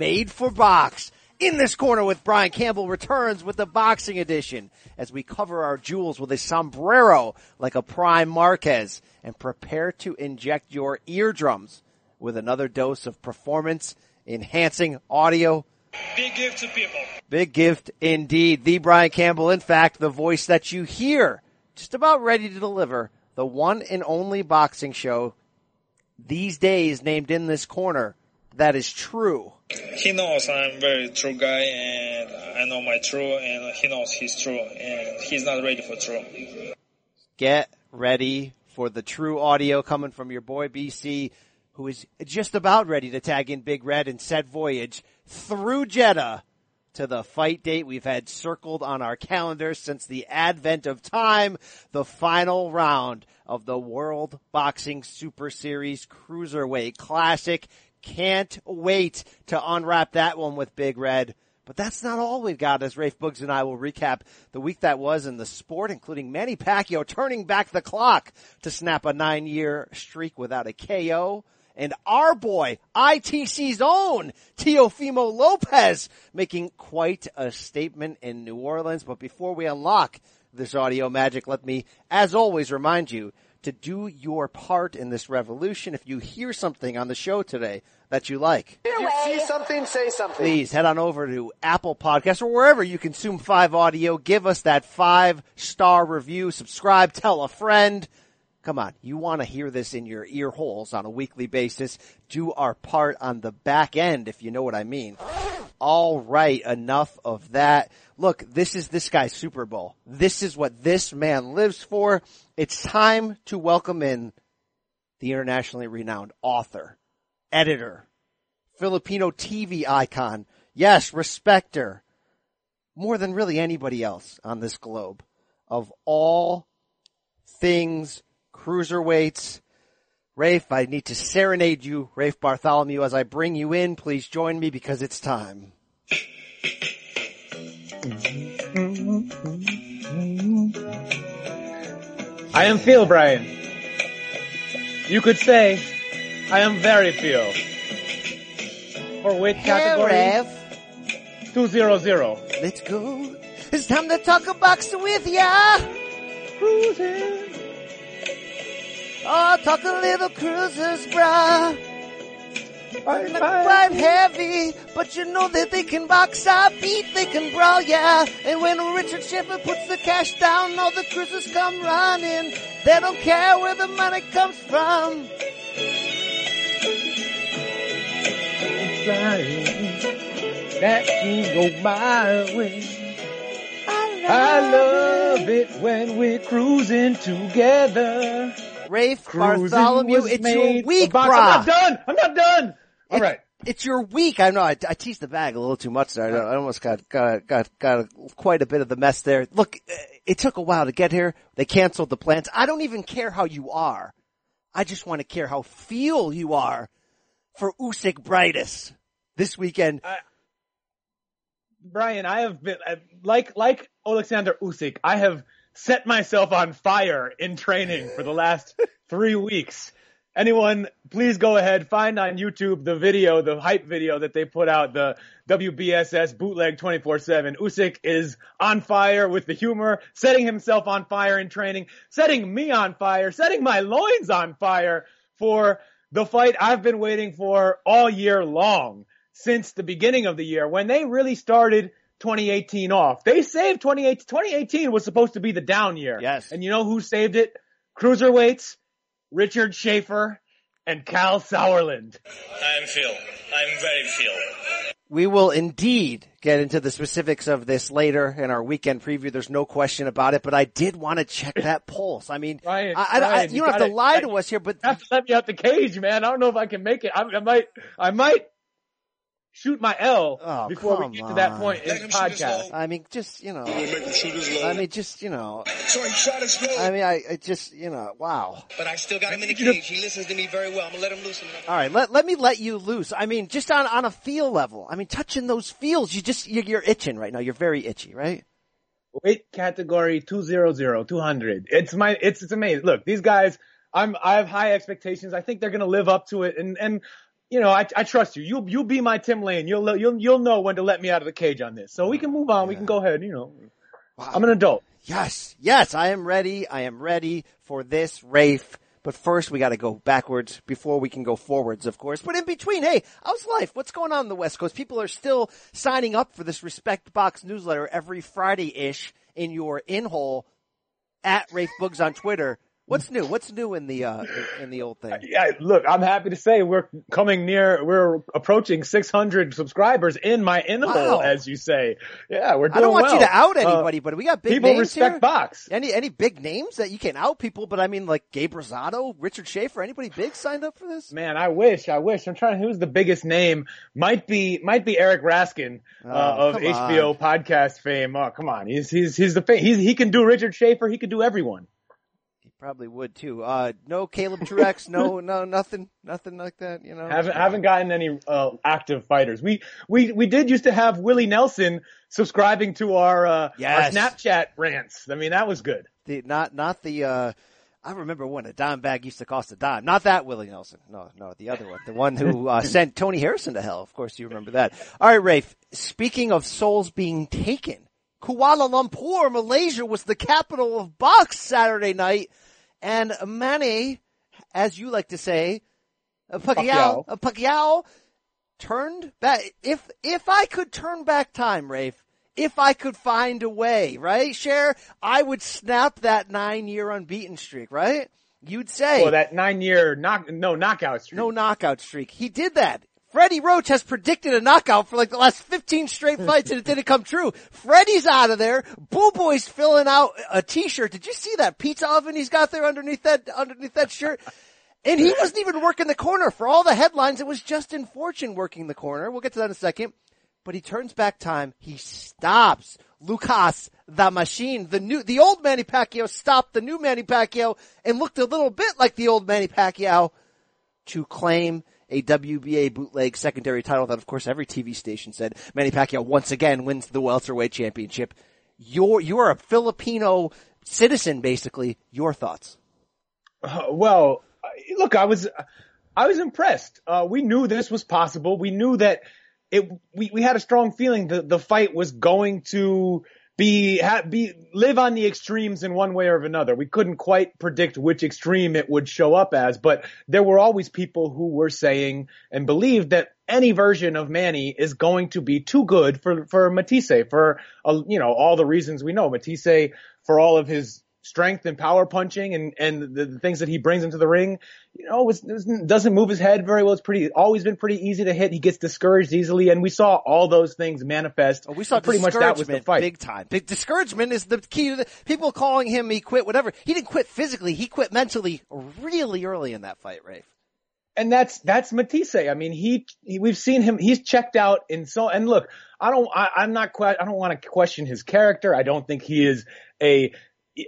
Made for box. In this corner with Brian Campbell returns with the boxing edition as we cover our jewels with a sombrero like a prime Marquez and prepare to inject your eardrums with another dose of performance enhancing audio. Big gift to people. Big gift indeed. The Brian Campbell, in fact, the voice that you hear just about ready to deliver the one and only boxing show these days named in this corner that is true. He knows I'm a very true guy and I know my true and he knows he's true and he's not ready for true. Get ready for the true audio coming from your boy BC who is just about ready to tag in Big Red and set voyage through Jeddah to the fight date we've had circled on our calendar since the advent of time, the final round of the World Boxing Super Series Cruiserweight Classic. Can't wait to unwrap that one with Big Red. But that's not all we've got as Rafe Boogs and I will recap the week that was in the sport, including Manny Pacquiao turning back the clock to snap a nine year streak without a KO and our boy, ITC's own Teofimo Lopez making quite a statement in New Orleans. But before we unlock this audio magic, let me, as always, remind you to do your part in this revolution. If you hear something on the show today that you like, if you see something, say something. Please head on over to Apple Podcasts or wherever you consume five audio. Give us that five star review, subscribe, tell a friend. Come on, you want to hear this in your ear holes on a weekly basis. Do our part on the back end, if you know what I mean. All right, enough of that. Look, this is this guy's Super Bowl. This is what this man lives for. It's time to welcome in the internationally renowned author, editor, Filipino TV icon. Yes, respecter. More than really anybody else on this globe of all things cruiserweights. Rafe, I need to serenade you, Rafe Bartholomew, as I bring you in. Please join me because it's time. I am Phil Brian. You could say I am very Phil. For weight category Hey, 200. Let's go. It's time to talk a boxing with ya. Cruising. Oh, talk a little cruisers, bruh. I'm Not quite heavy, but you know that they can box up, beat, they can brawl, yeah. And when Richard Schaefer puts the cash down, all the cruisers come running. They don't care where the money comes from. That can go my way. I love it when we're cruising together. Rafe Cruising Bartholomew, it's your week, box- I'm not done. I'm not done. All It- right. It's your week. I know I, I teased the bag a little too much there. I, I almost got, got, got, got quite a bit of the mess there. Look, it took a while to get here. They canceled the plans. I don't even care how you are. I just want to care how feel you are for Usyk Brightus this weekend. Brian, I have been uh, like like Alexander Usyk. I have set myself on fire in training for the last three weeks. Anyone, please go ahead, find on YouTube the video, the hype video that they put out, the WBSS bootleg 24-7. Usyk is on fire with the humor, setting himself on fire in training, setting me on fire, setting my loins on fire for the fight I've been waiting for all year long since the beginning of the year when they really started 2018 off. They saved 2018. 2018 was supposed to be the down year. Yes. And you know who saved it? Cruiserweights, Richard Schaefer, and Kalle Sauerland. I'm Phil. I'm very Phil. We will indeed get into the specifics of this later in our weekend preview. There's no question about it, but I did want to check that pulse. I mean, Ryan, I, I, I, you you don't have to gotta- lie I- to us here, but You have to let me out the cage, man. I don't know if I can make it. I, I might, I might shoot my L Oh, before we come get to that point in the him shoot his podcast. I mean, just, you know, We'll make him shoot his low. I mean, just, you know, so he shot his low. I mean, I, I just, you know, wow. But I still got him in the cage. He listens to me very well. I'm gonna let him loose. All right, let let me let you loose. I mean, just on on a feel level. I mean, touching those feels, you just you're, you're itching right now. You're very itchy, right? weight category 200, 200. It's my, it's, it's amazing. Look, these guys, I'm, I have high expectations. I think they're going to live up to it. And, and you know, I, I trust you. You'll you'll be my Tim Lane. You'll you'll you'll know when to let me out of the cage on this. So we can move on. We can go ahead. You know, I'm an adult. Yes, yes, I am ready. I am ready for this Rafe. But first, we got to go backwards before we can go forwards, of course. But in between, hey, how's life? What's going on in the West Coast? People are still signing up for this Respect Box newsletter every Friday ish in your in hole at Rafe Boogs on Twitter. What's new? What's new in the uh, in the old thing? Yeah, look, I'm happy to say we're coming near, we're approaching 600 subscribers in my in hole, Wow. as you say. Yeah, we're doing I don't want well. you to out Uh, anybody, but we got big names. people respect here. box. Any any big names that you can out people? But I mean, like Gabe Rosado, Richard Schaefer, anybody big signed up for this? Man, I wish, I wish. I'm trying. Who's the biggest name? Might be, might be Eric Raskin uh, Oh, of come HBO podcast fame. Oh, come on, he's he's he's the fa- he's he can do Richard Schaefer. He can do everyone. Probably would too. Uh, no Caleb Truex, no no nothing, nothing like that. You know, Haven't haven't gotten any uh, active fighters. We we we did used to have Willie Nelson subscribing to our uh, Yes. our Snapchat rants. I mean, that was good. the not not the. uh I remember when a dime bag used to cost a dime. Not that Willie Nelson. No, no, the other one. The one who uh, sent Tony Harrison to hell. Of course, you remember that. All right, Rafe. Speaking of souls being taken, Kuala Lumpur, Malaysia, was the capital of box Saturday night, and Manny, as you like to say, uh, Pacquiao, Pacquiao. uh, Pacquiao turned back. If if I could turn back time, Rafe, if I could find a way, right, Cher, I would snap that nine year unbeaten streak, right? You'd say Well, that nine year knock no knockout streak. no knockout streak. He did that. Freddie Roach has predicted a knockout for like the last 15 straight fights and it didn't come true. Freddie's out of there. Buboy's filling out a t-shirt. Did you see that pizza oven he's got there underneath that, underneath that shirt? And he wasn't even working the corner. For all the headlines, it was Justin Fortune working the corner. We'll get to that in a second. But he turns back time. He stops Lucas, the machine, the new, the old Manny Pacquiao stopped the new Manny Pacquiao and looked a little bit like the old Manny Pacquiao to claim a WBA bootleg secondary title that of course every TV station said Manny Pacquiao once again wins the welterweight championship. You're, you're a Filipino citizen basically. Your thoughts? Uh, well, look, I was, I was impressed. Uh, we knew this was possible. We knew that it, we, we had a strong feeling that the fight was going to be, ha, be, live on the extremes in one way or another. We couldn't quite predict which extreme it would show up as, but there were always people who were saying and believed that any version of Manny is going to be too good for, for Matthysse for, uh, you know, all the reasons we know. Matthysse, for all of his strength and power punching and, and the, the things that he brings into the ring, you know, was, was- doesn't move his head very well. It's pretty, always been pretty easy to hit. He gets discouraged easily. And we saw all those things manifest. Oh, we saw pretty much that was the fight. big time. Big discouragement is the key to the people calling him he quit whatever. He didn't quit physically. He quit mentally really early in that fight, Rafe. and that's that's Matthysse. I mean, he, he we've seen him. He's checked out in so. And look, I don't. I, I'm not. que- I don't want to question his character. I don't think he is a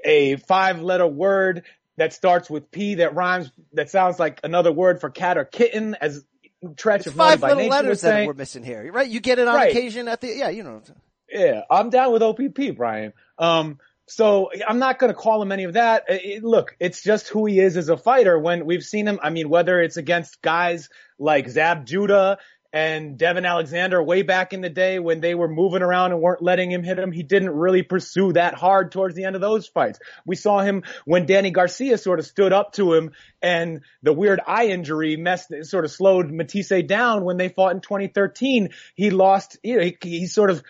a five letter word that starts with P that rhymes that sounds like another word for cat or kitten as Treach of five by little Nature letters that we're missing here, right? You get it on Right. occasion at the yeah, you know. Yeah, I'm down with OPP, Brian. Um, so I'm not going to call him any of that. It- look, it's just who he is as a fighter. When we've seen him, I mean, whether it's against guys like Zab Judah and Devon Alexander way back in the day when they were moving around and weren't letting him hit him, he didn't really pursue that hard towards the end of those fights. We saw him when Danny Garcia sort of stood up to him and the weird eye injury messed, sort of slowed Matthysse down when they fought in 2013. He lost, you know, he, he sort of,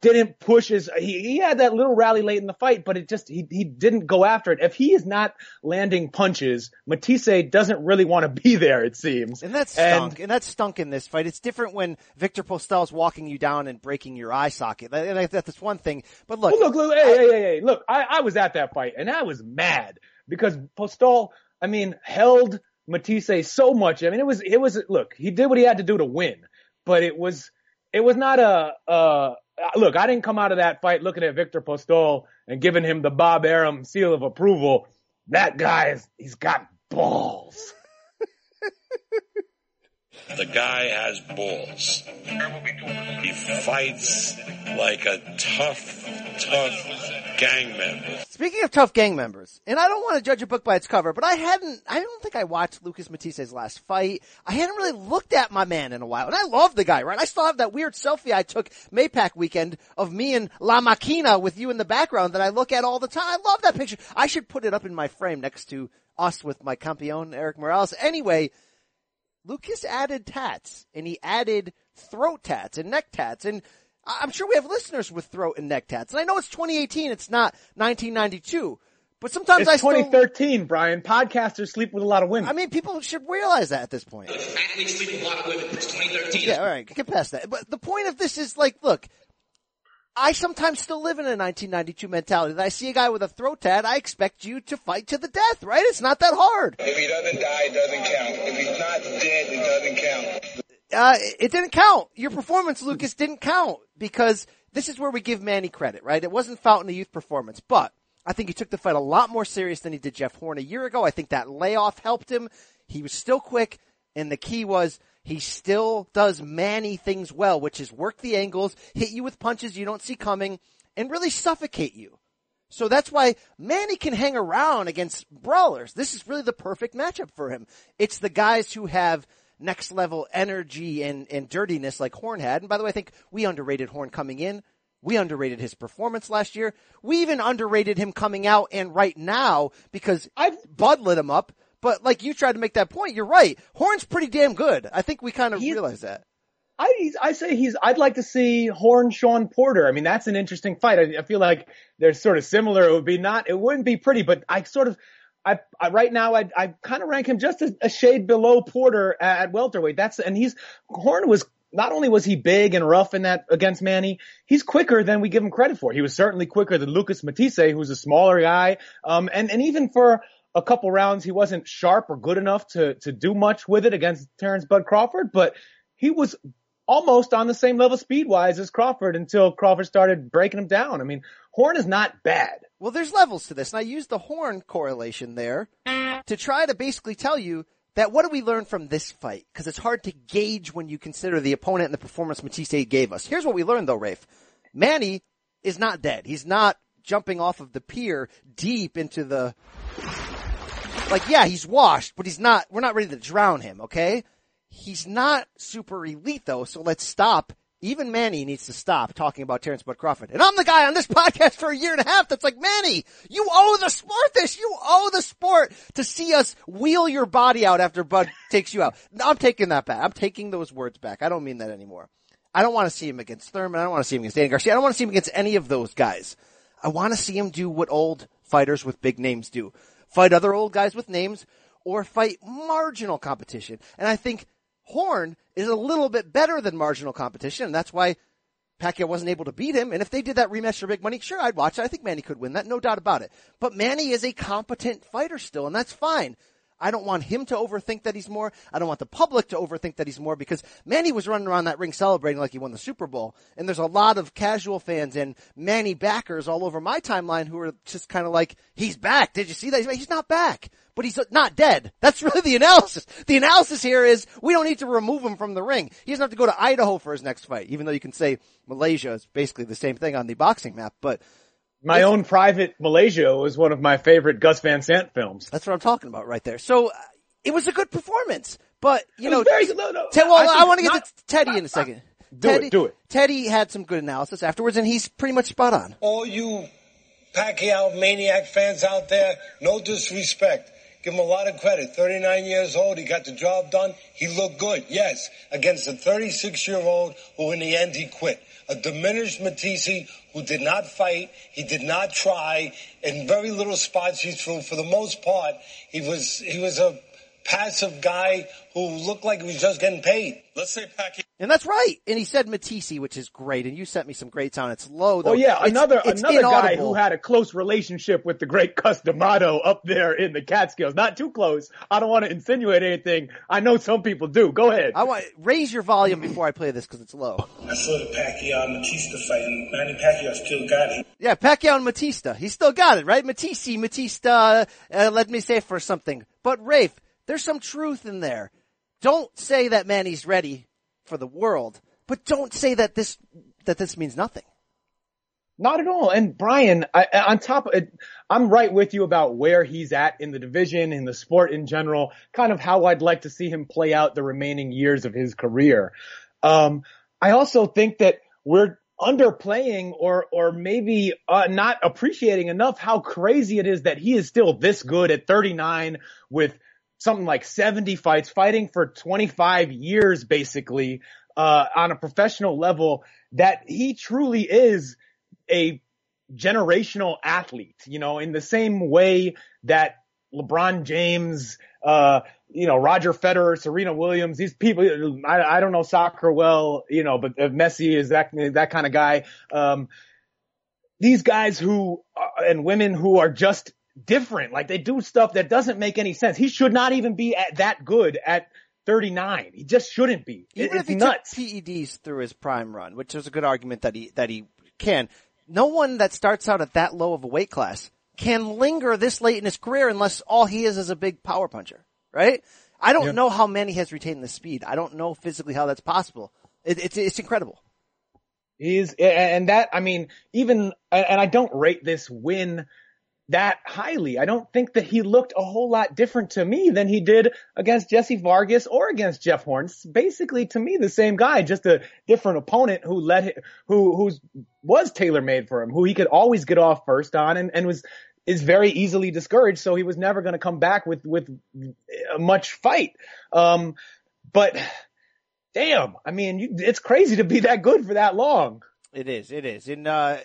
didn't push his he, he had that little rally late in the fight, but it just he he didn't go after it. If he is not landing punches, Matthysse doesn't really want to be there, it seems. And that stunk. And, that's stunk in this fight. It's different when Victor Postol's walking you down and breaking your eye socket. That- that- That's one thing. But look, Well, look, look, hey, hey, hey, hey, look, I, I was at that fight and I was mad because Postel, I mean, held Matthysse so much. I mean, it was, it was, look, he did what he had to do to win, but it was, it was not a, uh, Uh, look, I didn't come out of that fight looking at Victor Postol and giving him the Bob Arum seal of approval. That guy is, he's got balls. The guy has balls. He fights like a tough, tough gang member. Speaking of tough gang members, and I don't want to judge a book by its cover, but I hadn't, I don't think I watched Lucas Matthysse's last fight. I hadn't really looked at my man in a while, and I love the guy, right? I still have that weird selfie I took Maypac weekend of me and La Maquina with you in the background that I look at all the time. I love that picture. I should put it up in my frame next to us with my campeon, Erik Morales. Anyway, Lucas added tats and he added throat tats and neck tats and I- I'm sure we have listeners with throat and neck tats. And I know it's 2018, it's not 1992, but sometimes It's I still, 2013, Brian. Podcasters sleep with a lot of women. I mean, people should realize that at this point. Athletes sleep with a lot of women. It's 2013. Yeah, all right, get past that. But the point of this is like, look, I sometimes still live in a 1992 mentality. That I see a guy with a throat tat, I expect you to fight to the death, right? It's not that hard. If he doesn't die, it doesn't count. If he's not dead, it doesn't count. Uh, it didn't count. Your performance, Lucas, didn't count because this is where we give Manny credit, right? It wasn't Fountain of Youth performance, but I think he took the fight a lot more serious than he did Jeff Horn a year ago. I think that layoff helped him. He was still quick, and the key was he still does Manny things well, which is work the angles, hit you with punches you don't see coming, and really suffocate you. So that's why Manny can hang around against brawlers. This is really the perfect matchup for him. It's the guys who have next level energy and, and dirtiness like Horn had. And by the way, I think we underrated Horn coming in. We underrated his performance last year. We even underrated him coming out and right now because I've- Bud lit him up. But like you tried to make that point, you're right. Horn's pretty damn good. I think we kind of He's- realize that. I I say he's. I'd like to see Horn Shawn Porter. I mean, that's an interesting fight. I, I feel like they're sort of similar. It would be not. It wouldn't be pretty, but I sort of. I, I right now I I kind of rank him just a, a shade below Porter at, at welterweight. That's and he's Horn was not only was he big and rough in that against Manny, he's quicker than we give him credit for. He was certainly quicker than Lucas Matthysse, who's a smaller guy. Um, and and even for a couple rounds, he wasn't sharp or good enough to to do much with it against Terence Bud Crawford, but he was almost on the same level speed wise as Crawford until Crawford started breaking him down. I mean, Horn is not bad. Well, there's levels to this, and I used the horn correlation there to try to basically tell you that what do we learn from this fight? Because it's hard to gauge when you consider the opponent and the performance Matthysse gave us. Here's what we learned though, Rafe. Manny is not dead. He's not jumping off of the pier deep into the, like, yeah, he's washed, but he's not, we're not ready to drown him, okay? He's not super elite though, so let's stop. Even Manny needs to stop talking about Terence Bud Crawford. And I'm the guy on this podcast for a year and a half that's like, Manny, you owe the sport this. You owe the sport to see us wheel your body out after Bud takes you out. I'm taking that back. I'm taking those words back. I don't mean that anymore. I don't want to see him against Thurman. I don't want to see him against Danny Garcia. I don't want to see him against any of those guys. I want to see him do what old fighters with big names do. Fight other old guys with names or fight marginal competition. And I think Horn is a little bit better than marginal competition, and that's why Pacquiao wasn't able to beat him. And if they did that rematch for big money, sure, I'd watch it. I think Manny could win that, no doubt about it. But Manny is a competent fighter still, and that's fine. I don't want him to overthink that he's more. I don't want the public to overthink that he's more because Manny was running around that ring celebrating like he won the Super Bowl. And there's a lot of casual fans and Manny backers all over my timeline who are just kind of like, he's back. Did you see that? He's not back, but he's not dead. That's really the analysis. The analysis here is we don't need to remove him from the ring. He doesn't have to go to Idaho for his next fight, even though you can say Malaysia is basically the same thing on the boxing map, but My own private Malaysia was one of my favorite Gus Van Sant films. That's what I'm talking about right there. So uh, it was a good performance, but you know, was very. No, no, Te- well, I I, want to get not- to Teddy in a second. Do it, Teddy, do it. Teddy had some good analysis afterwards, and he's pretty much spot on. all you Pacquiao maniac fans out there, no disrespect. Give him a lot of credit. 39 years old, he got the job done. He looked good, yes, against a 36 year old who in the end he quit. A diminished Matthysse who did not fight, he did not try, in very little spots he threw. For the most part, he was he was a passive guy who looked like he was just getting paid. Let's say Pacquiao. And that's right. And he said Matthysse, which is great. And you sent me some great sound. It's low though. Oh yeah, It's- another it's another guy who had a close relationship with the great Cus D'Amato up there in the Catskills. Not too close. I don't want to insinuate anything. I know some people do. Go ahead. I want raise your volume before I play this because it's low. I saw the Pacquiao and Batista fight, and Manny Pacquiao still got it. Yeah, Pacquiao and Matista. He still got it, right? Matthysse, Matista, uh, let me say for something. But Rafe, there's some truth in there. Don't say that Manny's ready for the world, but don't say that this, that this means nothing. Not at all. And Brian, I, on top of it, I'm right with you about where he's at in the division, in the sport in general, kind of how I'd like to see him play out the remaining years of his career. Um, I also think that we're underplaying or or maybe uh, not appreciating enough how crazy it is that he is still this good at 39 with something like 70 fights fighting for 25 years basically uh, on a professional level that he truly is a generational athlete you know in the same way that LeBron James uh, you know, Roger Federer, Serena Williams, these people, I, I don't know soccer well, you know, but Messi is that, that kind of guy. Um, these guys who, uh, and women who are just different, like they do stuff that doesn't make any sense. He should not even be at that good at 39. He just shouldn't be. Even it's if he nuts. took PEDs through his prime run, which is a good argument that he, that he can, no one that starts out at that low of a weight class can linger this late in his career unless all he is is a big power puncher right? I don't Yeah. know how Manny has retained the speed. I don't know physically how that's possible. It, it's it's incredible. He's, and that, I mean, even, and I don't rate this win that highly. I don't think that he looked a whole lot different to me than he did against Jesse Vargas or against Jeff Horn. It's basically to me the same guy, just a different opponent who let him, who, who's, was tailor made for him, who he could always get off first on and, and was, is very easily discouraged. So he was never going to come back with, with much fight. Um, but damn, I mean, you, it's crazy to be that good for that long. It is. It is. And uh,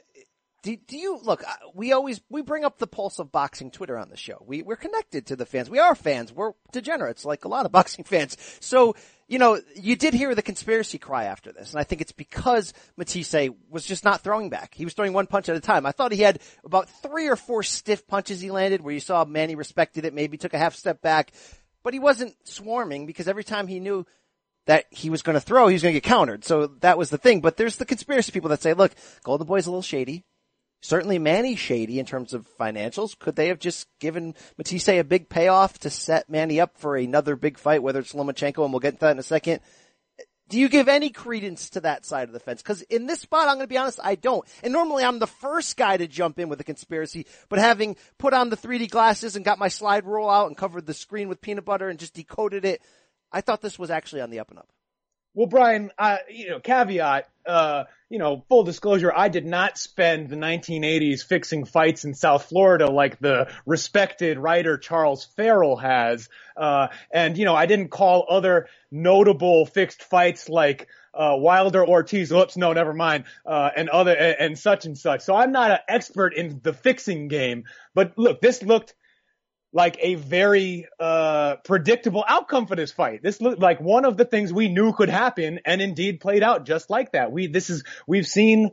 do, do you look? We always we bring up the pulse of boxing Twitter on the show. We we're connected to the fans. We are fans. We're degenerates like a lot of boxing fans. So you know, you did hear the conspiracy cry after this, and I think it's because Matthysse was just not throwing back. He was throwing one punch at a time. I thought he had about three or four stiff punches he landed where you saw Manny respected it, maybe took a half step back, but he wasn't swarming because every time he knew that he was going to throw, he was going to get countered. So that was the thing. But there's the conspiracy people that say, look, Golden Boy's a little shady. Certainly Manny shady in terms of financials. Could they have just given Matthysse a big payoff to set Manny up for another big fight, whether it's Lomachenko, and we'll get that in a second. Do you give any credence to that side of the fence? Cause in this spot, I'm going to be honest, I don't. And normally I'm the first guy to jump in with a conspiracy, but having put on the 3D glasses and got my slide rule out and covered the screen with peanut butter and just decoded it, I thought this was actually on the up and up. Well, Brian, you know, caveat, uh, you know, full disclosure, I did not spend the 1980s fixing fights in South Florida like the respected writer Charles Farrell has. Uh, and, you know, I didn't call other notable fixed fights like, uh, Wilder Ortiz, oops, no, never mind, uh, and other, and, and such and such. So I'm not an expert in the fixing game, but look, this looked, like a very uh predictable outcome for this fight. This looked like one of the things we knew could happen and indeed played out just like that. We this is we've seen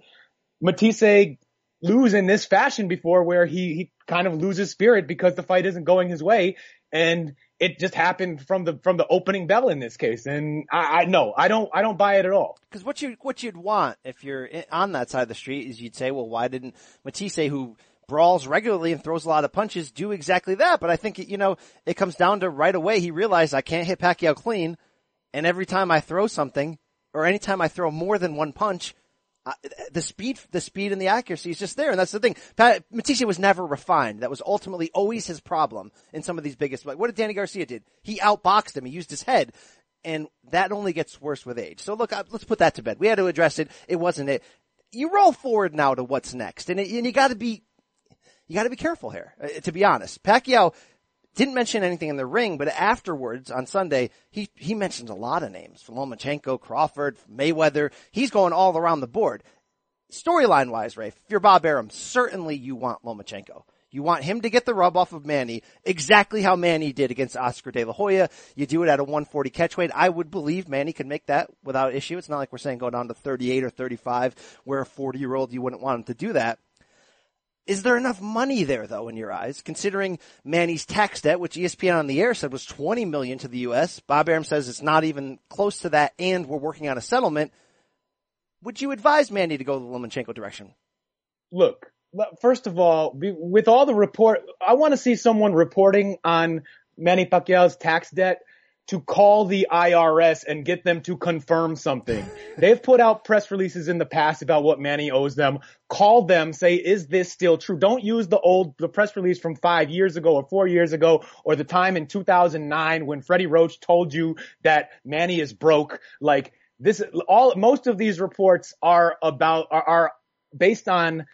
Matthysse lose in this fashion before where he he kind of loses spirit because the fight isn't going his way and it just happened from the from the opening bell in this case and I, I no I don't I don't buy it at all. Because what you what you'd want if you're on that side of the street is you'd say, well, why didn't Matthysse, who brawls regularly and throws a lot of punches, do exactly that? But I think you know it comes down to right away he realized I can't hit Pacquiao clean, and every time I throw something or anytime I throw more than one punch. The speed, the speed and the accuracy is just there, and that's the thing. Pat, Matthysse was never refined. That was ultimately always his problem in some of these biggest. Like, what did Danny Garcia did? He outboxed him. He used his head and that only gets worse with age. So look, uh, let's put that to bed. We had to address it. It wasn't it. You roll forward now to what's next, and, it, and you got to be you got to be careful here. uh, To be honest, Pacquiao didn't mention anything in the ring, but afterwards on Sunday he he mentions a lot of names: Lomachenko, Crawford, Mayweather. He's going all around the board. Storyline wise, Rafe, if you're Bob Arum, certainly you want Lomachenko. You want him to get the rub off of Manny, exactly how Manny did against Oscar De La Hoya. You do it at a 140 catchweight. I would believe Manny could make that without issue. It's not like we're saying go down to 38 or 35, where a 40 year old you wouldn't want him to do that. Is there enough money there though in your eyes, considering Manny's tax debt, which ESPN on the air said was 20 million to the U.S. Bob Arum says it's not even close to that and we're working on a settlement. Would you advise Manny to go the Lomachenko direction? look, first of all, with all the report, I want to see someone reporting on Manny Pacquiao's tax debt to call the IRS and get them to confirm something. They've put out press releases in the past about what Manny owes them. Call them, say, is this still true? Don't use the old, the press release from five years ago or four years ago or the time in 2009 when Freddie Roach told you that Manny is broke. Like this, all, most of these reports are about, are, are based on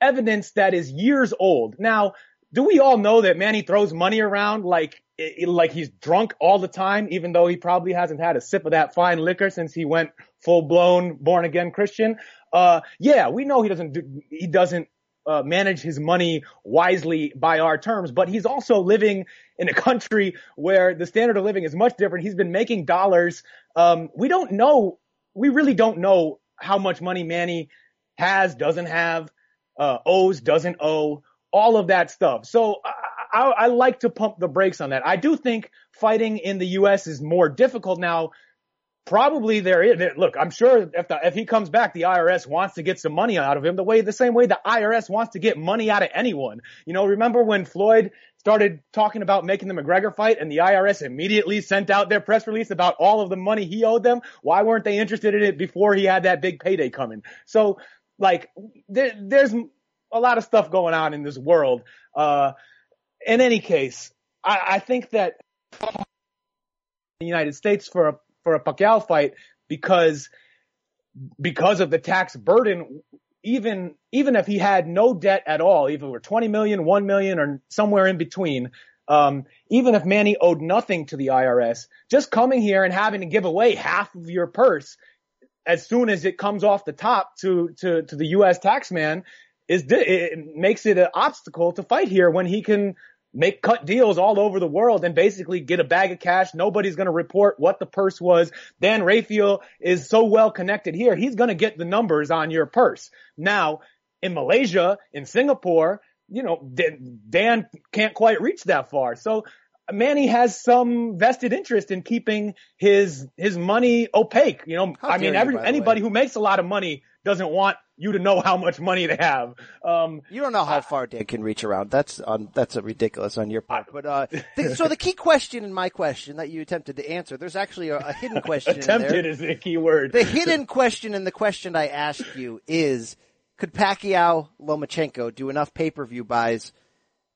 evidence that is years old. Now, do we all know that Manny throws money around like like he's drunk all the time, even though he probably hasn't had a sip of that fine liquor since he went full blown born again Christian. Uh, yeah, we know he doesn't do, he doesn't uh, manage his money wisely by our terms, but he's also living in a country where the standard of living is much different. He's been making dollars. Um, we don't know, we really don't know how much money Manny has, doesn't have, uh, owes, doesn't owe, all of that stuff. So I, I like to pump the brakes on that. I do think fighting in the U.S. is more difficult now. Probably there is. Look, I'm sure if the, if he comes back, the IRS wants to get some money out of him. The way, the same way the IRS wants to get money out of anyone. You know, remember when Floyd started talking about making the McGregor fight, and the IRS immediately sent out their press release about all of the money he owed them? Why weren't they interested in it before he had that big payday coming? So, like, there, there's a lot of stuff going on in this world. Uh, in any case, I, I think that the United States for a for a Pacquiao fight because because of the tax burden, even even if he had no debt at all, even were 20 million, 1 million, or somewhere in between, um, even if Manny owed nothing to the IRS, just coming here and having to give away half of your purse as soon as it comes off the top to to to the U.S. taxman is it makes it an obstacle to fight here when he can make cut deals all over the world and basically get a bag of cash. Nobody's going to report what the purse was. Dan Rafael is so well connected here. He's going to get the numbers on your purse. Now in Malaysia, in Singapore, you know, Dan can't quite reach that far. So Manny has some vested interest in keeping his his money opaque. You know, How I mean, you, every the anybody way. who makes a lot of money doesn't want you to know how much money they have. Um, You don't know how far Dan can reach around. That's on. That's a ridiculous on your part. But uh, the, so the key question in my question that you attempted to answer, there's actually a, a hidden question. in attempted is the key word. The hidden question in the question I asked you is: Could Pacquiao Lomachenko do enough pay per view buys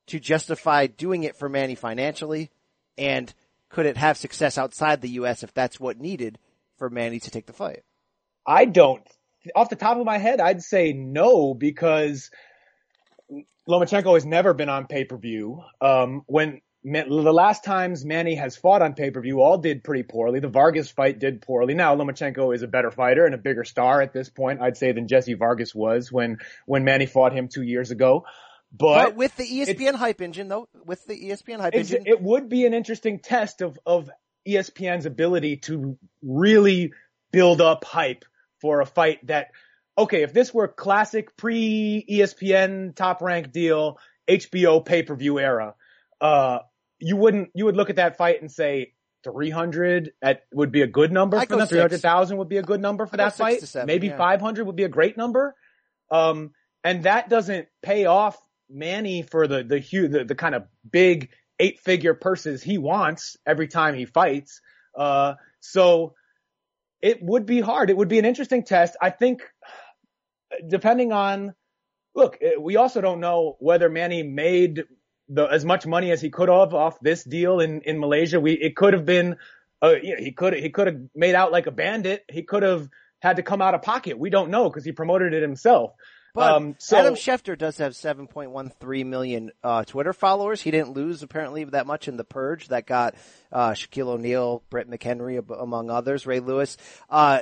to justify doing it for Manny financially, and could it have success outside the U.S. if that's what needed for Manny to take the fight? I don't. Off the top of my head, I'd say no because Lomachenko has never been on pay per view. Um, when the last times Manny has fought on pay per view, all did pretty poorly. The Vargas fight did poorly. Now Lomachenko is a better fighter and a bigger star at this point, I'd say, than Jesse Vargas was when when Manny fought him two years ago. But, But with the ESPN hype engine, though, with the ESPN hype engine, it would be an interesting test of, of ESPN's ability to really build up hype for a fight that, okay, if this were classic pre ESPN top rank deal, HBO pay per view era, uh, you wouldn't, you would look at that fight and say 300 at, would be a good number I'd for go them. 300,000 would be a good number for that fight. seven, Maybe yeah. 500 would be a great number. Um, and that doesn't pay off Manny for the, the huge, the, the kind of big eight figure purses he wants every time he fights. Uh, so it would be hard. It would be an interesting test. I think depending on, look, eh, we also don't know whether Manny made the, as much money as he could have off this deal in, in Malaysia. We, it could have been, uh, you know, he could, he could have made out like a bandit. He could have had to come out of pocket. We don't know because he promoted it himself. But um, so, Adam Schefter does have 7.13 million uh, Twitter followers. He didn't lose apparently that much in the purge that got uh, Shaquille O'Neal, Brett McHenry, among others, Ray Lewis. Uh,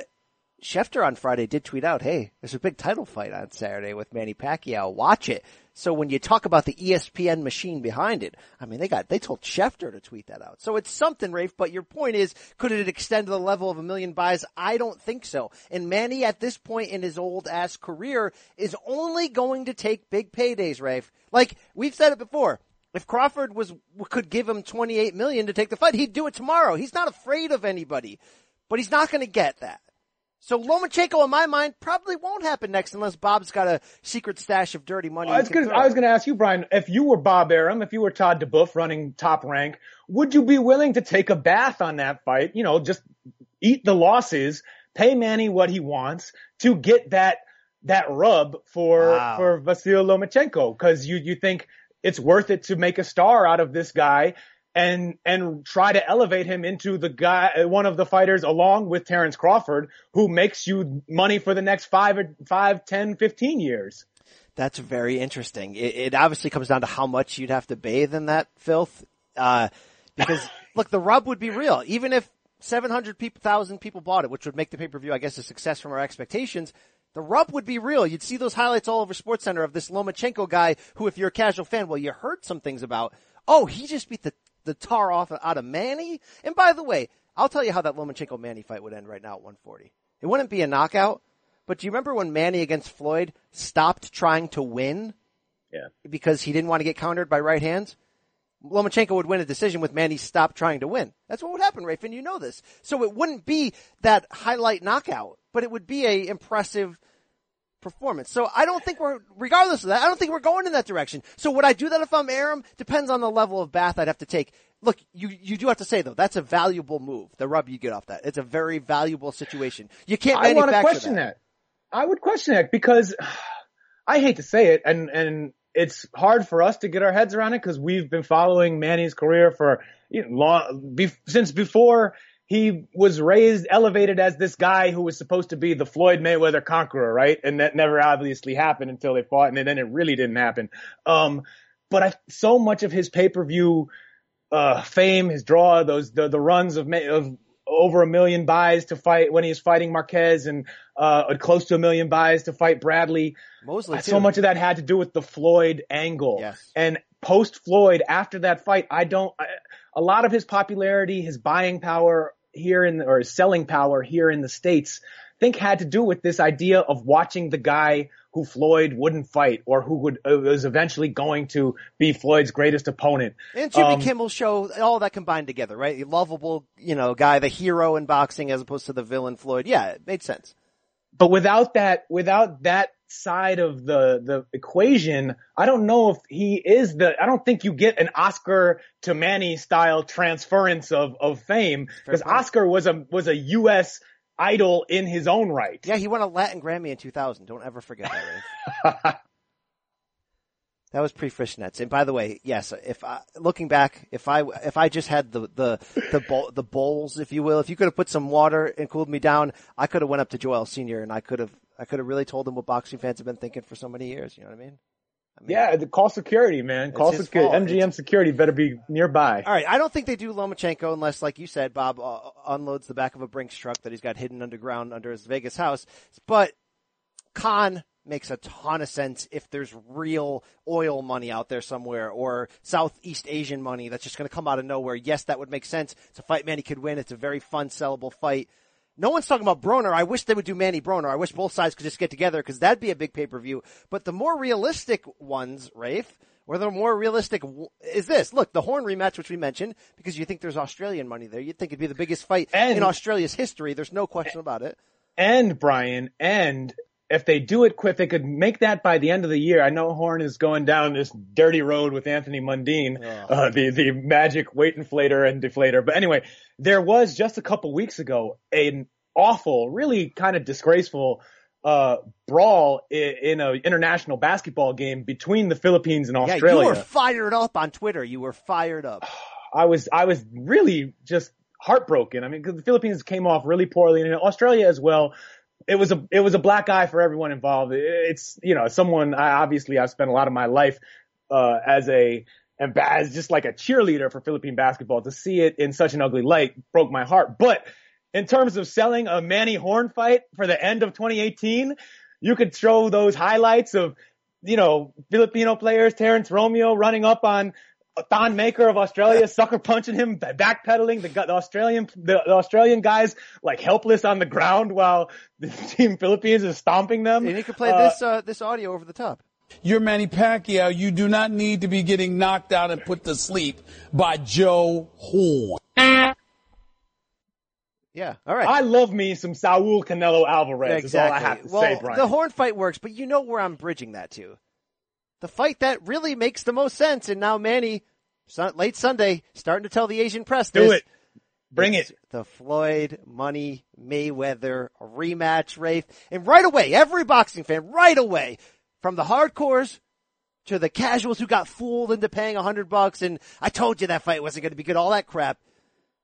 Schefter on Friday did tweet out, "Hey, there's a big title fight on Saturday with Manny Pacquiao. Watch it." So when you talk about the ESPN machine behind it, I mean they got they told Schefter to tweet that out. So it's something, Rafe. But your point is, could it extend to the level of a million buys? I don't think so. And Manny at this point in his old ass career is only going to take big paydays, Rafe. Like we've said it before. If Crawford was could give him 28 million to take the fight, he'd do it tomorrow. He's not afraid of anybody, but he's not going to get that. So Lomachenko, in my mind, probably won't happen next unless Bob's got a secret stash of dirty money. I was gonna. I was going to ask you, Brian, if you were Bob Arum, if you were Todd duBoef running top rank, would you be willing to take a bath on that fight? You know, just eat the losses, pay Manny what he wants to get that that rub for Wow. for Vasil Lomachenko because you you think it's worth it to make a star out of this guy and and try to elevate him into the guy one of the fighters along with Terence Crawford who makes you money for the next five or five, ten, fifteen years. That's very interesting. It, it obviously comes down to how much you'd have to bathe in that filth. Uh, because look, the rub would be real. Even if 700 people, thousand people bought it, which would make the pay-per-view, I guess, a success from our expectations. The rub would be real. You'd see those highlights all over SportsCenter of this Lomachenko guy who, if you're a casual fan, well, you heard some things about. Oh, he just beat the, the tar off out of Manny. And by the way, I'll tell you how that Lomachenko Manny fight would end right now at 140. It wouldn't be a knockout, but do you remember when Manny against Floyd stopped trying to win? Yeah. because he didn't want to get countered by right hands. Lomachenko would win a decision with Manny stop trying to win. That's what would happen, and you know this. So it wouldn't be that highlight knockout, but it would be a impressive performance. So I don't think we're, regardless of that, I don't think we're going in that direction. So would I do that if I'm Arum? Depends on the level of bath I'd have to take. Look, you, you do have to say though, that's a valuable move. The rub you get off that. It's a very valuable situation. You can't I want to question that. I would question that because I hate to say it, and and it's hard for us to get our heads around it because we've been following Manny's career for you know, long, be, since before he was raised, elevated as this guy who was supposed to be the Floyd Mayweather conqueror, right? And that never obviously happened until they fought, and then it really didn't happen. Um, but I, so much of his pay per view uh, fame, his draw, those the, the runs of, of over a million buys to fight when he was fighting Marquez and uh, close to a million buys to fight Bradley. Mosley So much of that had to do with the Floyd angle. Yes. And post Floyd, after that fight, I don't. I, a lot of his popularity, his buying power here in or selling power here in the states, I think had to do with this idea of watching the guy who Floyd wouldn't fight or who would uh, was eventually going to be Floyd's greatest opponent. And Jimmy Um, Kimmel show, all that combined together, right? A lovable, you know, guy, the hero in boxing as opposed to the villain Floyd. Yeah, it made sense. But without that without that side of the the equation i don't know if he is the i don't think you get an oscar to manny style transference of of fame because oscar was a was a us idol in his own right Yeah, he won a Latin Grammy in 2000. Don't ever forget that. That was pre fishnets. And by the way, yes, if I, looking back, if I if I just had the the the bowl, the bowls, if you will, if you could have put some water and cooled me down, I could have went up to Joel Senior and I could have I could have really told him what boxing fans have been thinking for so many years. You know what I mean? I mean yeah the call security man call security mgm security better be nearby All right, I don't think they do Lomachenko unless, like you said, Bob uh, unloads the back of a Brinks truck that he's got hidden underground under his Vegas house. But Khan makes a ton of sense if there's real oil money out there somewhere or Southeast Asian money that's just going to come out of nowhere. Yes, that would make sense. It's a fight Manny could win. It's a very fun, sellable fight. No one's talking about Broner. I wish they would do Manny Broner. I wish both sides could just get together because that'd be a big pay-per-view. But the more realistic ones, Rafe, or the more realistic w- is this. Look, the Horn rematch, which we mentioned, because you think there's Australian money there. You'd think it'd be the biggest fight And- in Australia's history. There's no question about it. and Brian, and if they do it quick, they could make that by the end of the year. I know Horn is going down this dirty road with Anthony Mundine, uh, the the magic weight inflator and deflator. But anyway, there was just a couple weeks ago an awful, really kind of disgraceful uh, brawl in, in an international basketball game between the Philippines and Australia. Yeah, you were fired up on Twitter. You were fired up. I was I was really just heartbroken. I mean, 'cause the Philippines came off really poorly, and Australia as well. It was a it was a black eye for everyone involved. It's you know someone I obviously I've spent a lot of my life uh, as a and as just like a cheerleader for Philippine basketball. To see it in such an ugly light broke my heart. But in terms of selling a Manny Horn fight for the end of 2018, you could show those highlights of you know Filipino players, Terrence Romeo running up on Thon Maker of Australia, sucker punching him, backpedaling. The, the Australian, the, the Australian guys like helpless on the ground while the team Philippines is stomping them. And you can play Uh, this uh, this audio over the top. You're Manny Pacquiao. You do not need to be getting knocked out and put to sleep by Joe Horn. Yeah, Yeah. All right. I love me some Saul Canelo Alvarez. exactly. Is all I have to well, say, Brian. the horn fight works, but you know where I'm bridging that to. The fight that really makes the most sense, and now Manny, late Sunday, starting to tell the Asian press Do this. it. Bring It's it. The Floyd Money Mayweather rematch, Rafe. And right away, every boxing fan, right away, from the hardcores to the casuals who got fooled into paying a hundred bucks and I told you that fight wasn't going to be good, all that crap.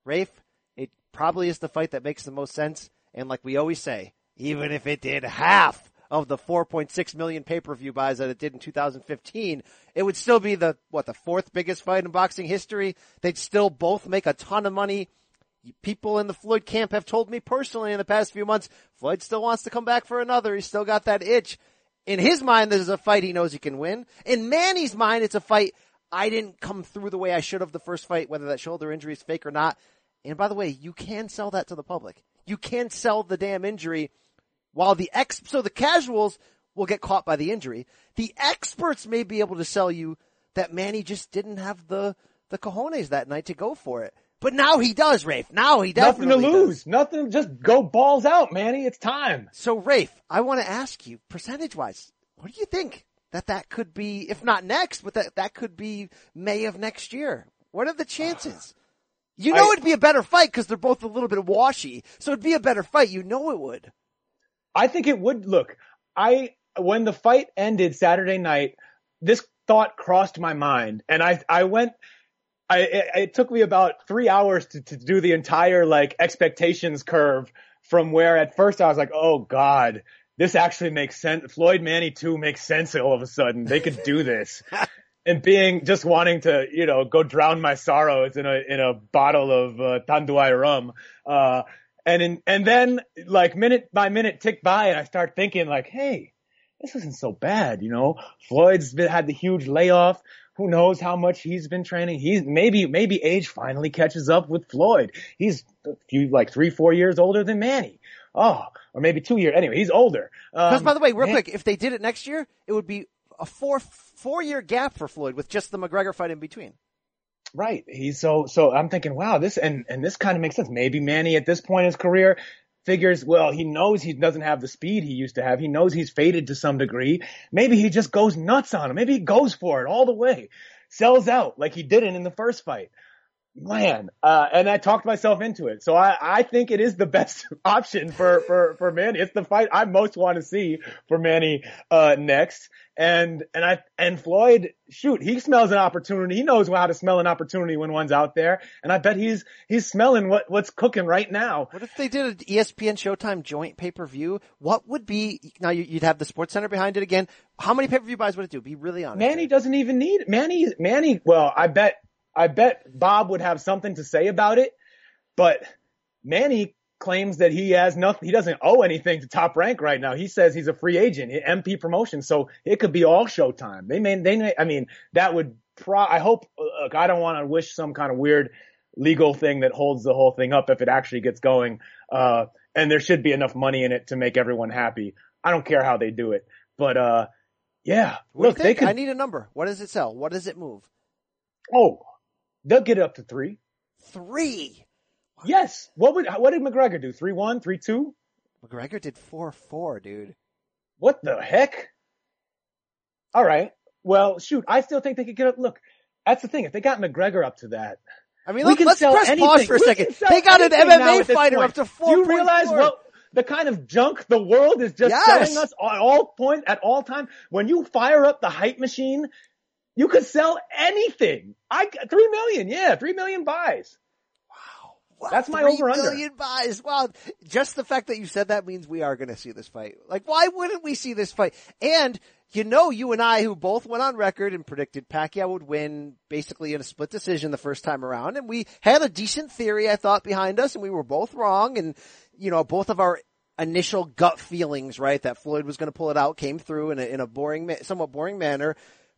Rafe, it probably is the fight that makes the most sense. And like we always say, even if it did half of the 4.6 million pay-per-view buys that it did in 2015, it would still be the, what, the fourth biggest fight in boxing history. They'd still both make a ton of money. People in the Floyd camp have told me personally in the past few months, Floyd still wants to come back for another. He's still got that itch. In his mind, this is a fight he knows he can win. In Manny's mind, it's a fight I didn't come through the way I should have the first fight, whether that shoulder injury is fake or not. And by the way, you can sell that to the public. You can sell the damn injury while the ex, so the casuals will get caught by the injury. The experts may be able to sell you that Manny just didn't have the, the cojones that night to go for it. But now he does, Rafe. Now he does. Nothing definitely to does. lose. Nothing. Just go balls out, Manny. It's time. So Rafe, I want to ask you, percentage wise, what do you think that that could be, if not next, but that, that could be May of next year? What are the chances? You know I- it'd be a better fight because they're both a little bit washy. So it'd be a better fight. You know it would. I think it would look. I when the fight ended Saturday night, this thought crossed my mind, and I I went. I it, it took me about three hours to to do the entire like expectations curve from where at first I was like, oh god, this actually makes sense. Floyd Manny two makes sense all of a sudden. They could do this. And being just wanting to, you know, go drown my sorrows in a in a bottle of uh, Tanduay rum, uh, and in, and then like minute by minute tick by and I start thinking like, hey, this isn't so bad, you know. Floyd's been, had the huge layoff. Who knows how much he's been training? He's maybe maybe age finally catches up with Floyd. He's a few like three four years older than Manny. Oh, or maybe two years. Anyway, he's older. Because Um, by the way, real Man- quick, if they did it next year, it would be a four four year gap for Floyd with just the McGregor fight in between. Right. He's so so I'm thinking, wow, this and and this kind of makes sense. Maybe Manny at this point in his career figures, well, he knows he doesn't have the speed he used to have. He knows he's faded to some degree. Maybe he just goes nuts on him. Maybe he goes for it all the way. Sells out like he didn't in the first fight. Man, uh, and I talked myself into it. So I, I think it is the best option for, for, for Manny. It's the fight I most want to see for Manny, uh, next. And, and I, and Floyd, shoot, he smells an opportunity. He knows how to smell an opportunity when one's out there. And I bet he's, he's smelling what, what's cooking right now. What if they did an ESPN Showtime joint pay per view? What would be now? you- You'd have the Sports Center behind it again. How many pay per view buys would it do? Be really honest. Manny doesn't even need Manny. Manny. Well, I bet. I bet Bob would have something to say about it, but Manny claims that he has nothing. He doesn't owe anything to Top Rank right now. He says he's a free agent, MP promotion, so it could be all Showtime. They may. They may. I mean, that would. Pro. I hope. Look, I don't want to wish some kind of weird legal thing that holds the whole thing up if it actually gets going. Uh, and there should be enough money in it to make everyone happy. I don't care how they do it, but uh, yeah. What Look, do you they could. I need a number. What does it sell? What does it move? Oh, they'll get it up to three. Three. Yes. What would what did McGregor do? Three one, three two? McGregor did four four, dude. What the heck? All right. Well, shoot, I still think they could get up. Look, that's the thing. If they got McGregor up to that, I mean, we let, can us sell press anything. pause for a We second. They got an MMA fighter up to Do four. you realize what the kind of junk the world is just Yes. selling us at all points at all time? When you fire up the hype machine, you could sell anything. I three million, yeah, three million buys. Wow, That's my over-under. million buys. Wow. Just the fact that you said that means we are going to see this fight. Like, why wouldn't we see this fight? And you know, you and I, who both went on record and predicted Pacquiao would win basically in a split decision the first time around, and we had a decent theory, I thought, behind us, and we were both wrong, and you know, both of our initial gut feelings, right, that Floyd was going to pull it out, came through in a, in a boring, somewhat boring manner,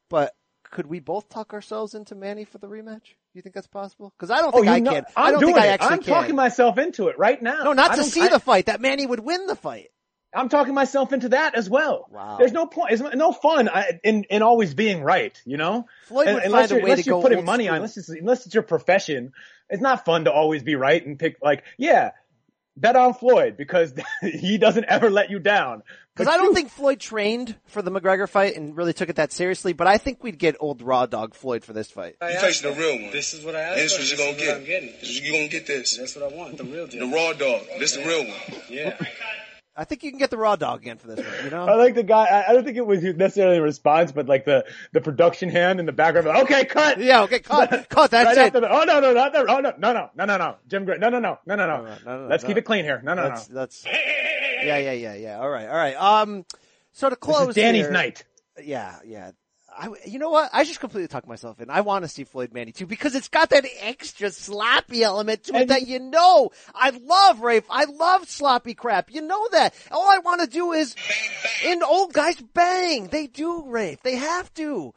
but could we both talk ourselves into Manny for the rematch? You think that's possible? Because I don't oh, think you I know- can. I'm I don't doing think I it. actually I'm can. talking myself into it right now. No, not I to see I- the fight. That Manny would win the fight. I'm talking myself into that as well. Wow. There's no point. It's no fun in in always being right. You know, Floyd would unless find a you're, way unless to you're go putting money on, unless it's, unless it's your profession, it's not fun to always be right and pick like, yeah, bet on Floyd because he doesn't ever let you down. Because I don't think Floyd trained for the McGregor fight and really took it that seriously, but I think we'd get old raw dog Floyd for this fight. You're facing the real one. This is what I asked. And this for. what you're gonna get. I'm getting. This is- You're gonna get this. That's what I want. The real The raw dog. This is the real one. Yeah. I think you can get the raw dog again for this one, you know, I like the guy. I, I don't think it was necessarily a response, but like the the production hand in the background. Like, okay, cut. Yeah, okay, cut, cut, that's right it. the, oh no no not the oh no no no no no no Jim Gray no no no no no no no, no, no, let's no. keep it clean here no no no That's, that's, yeah, yeah, yeah, yeah. All right, all right. Um, so to this close is Danny's here- night Yeah, yeah. I, you know what? I just completely talked myself in. I want to see Floyd Manny too because it's got that extra sloppy element to it And- that you know. I love Rafe. I love sloppy crap. You know that. All I want to do is, in old guys bang. They do, Rafe. They have to.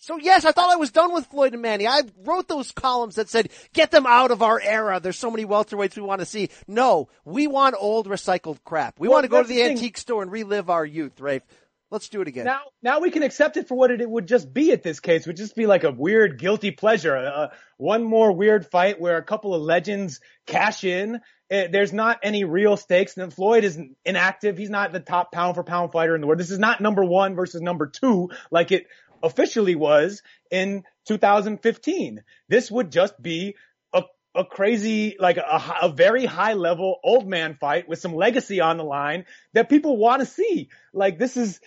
So yes, I thought I was done with Floyd and Manny. I wrote those columns that said, get them out of our era. There's so many welterweights we want to see. No, we want old recycled crap. We Well, want to go to the, the antique store and relive our youth, Rafe. Let's do it again. now now we can accept it for what it would just be at this case. It would just be like a weird guilty pleasure uh, one more weird fight where a couple of legends cash in. Eh, there's not any real stakes. And Floyd is inactive. He's not the top pound for pound fighter in the world. This is not number one versus number two like it officially was in 2015 this would just be a a crazy, like a, a very high level old man fight with some legacy on the line that people want to see. Like this is,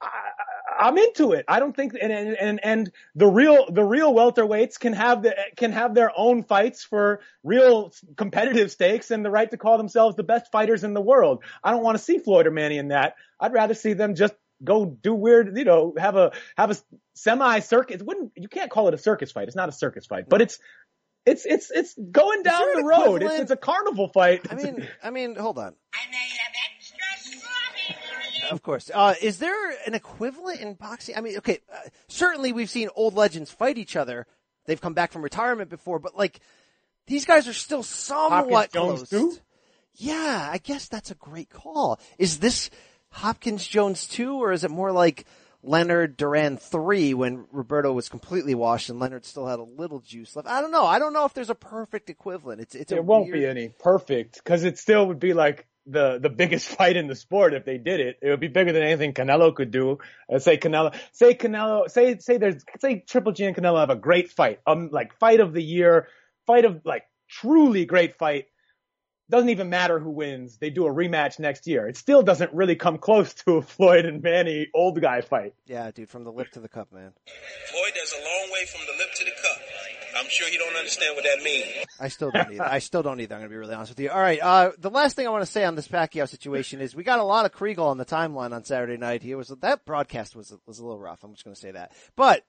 I, I'm into it. I don't think, and, and, and, and the real, the real welterweights can have the, can have their own fights for real competitive stakes and the right to call themselves the best fighters in the world. I don't want to see Floyd or Manny in that. I'd rather see them just go do weird, you know, have a, have a semi circus. Wouldn't, you can't call it a circus fight. It's not a circus fight, but it's, it's, it's, it's going down the road. It's, it's a carnival fight. I mean, I mean, hold on. Of course. Uh, is there an equivalent in boxing? I mean, okay, uh, certainly we've seen old legends fight each other. They've come back from retirement before, but like, these guys are still somewhat Jones close. Yeah, I guess that's a great call. Is this Hopkins Jones 2 or is it more like Leonard Duran 3 when Roberto was completely washed and Leonard still had a little juice left? I don't know. I don't know if there's a perfect equivalent. It's, it's a There won't weird- be any perfect because it still would be like the the biggest fight in the sport if they did it. It would be bigger than anything Canelo could do. Uh, say Canelo, say Canelo, say say there's say Triple G and Canelo have a great fight, um, like fight of the year, fight of like truly great fight. Doesn't even matter who wins. They do a rematch next year. It still doesn't really come close to a Floyd and Manny old guy fight. Yeah, dude, from the lip to the cup, man. Floyd, there's a long way from the lip to the cup. I'm sure he don't understand what that means. I still don't either. I still don't either. I'm going to be really honest with you. All right. Uh, the last thing I want to say on this Pacquiao situation is we got a lot of Kriegel on the timeline on Saturday night. He was that broadcast was was a little rough. I'm just going to say that. But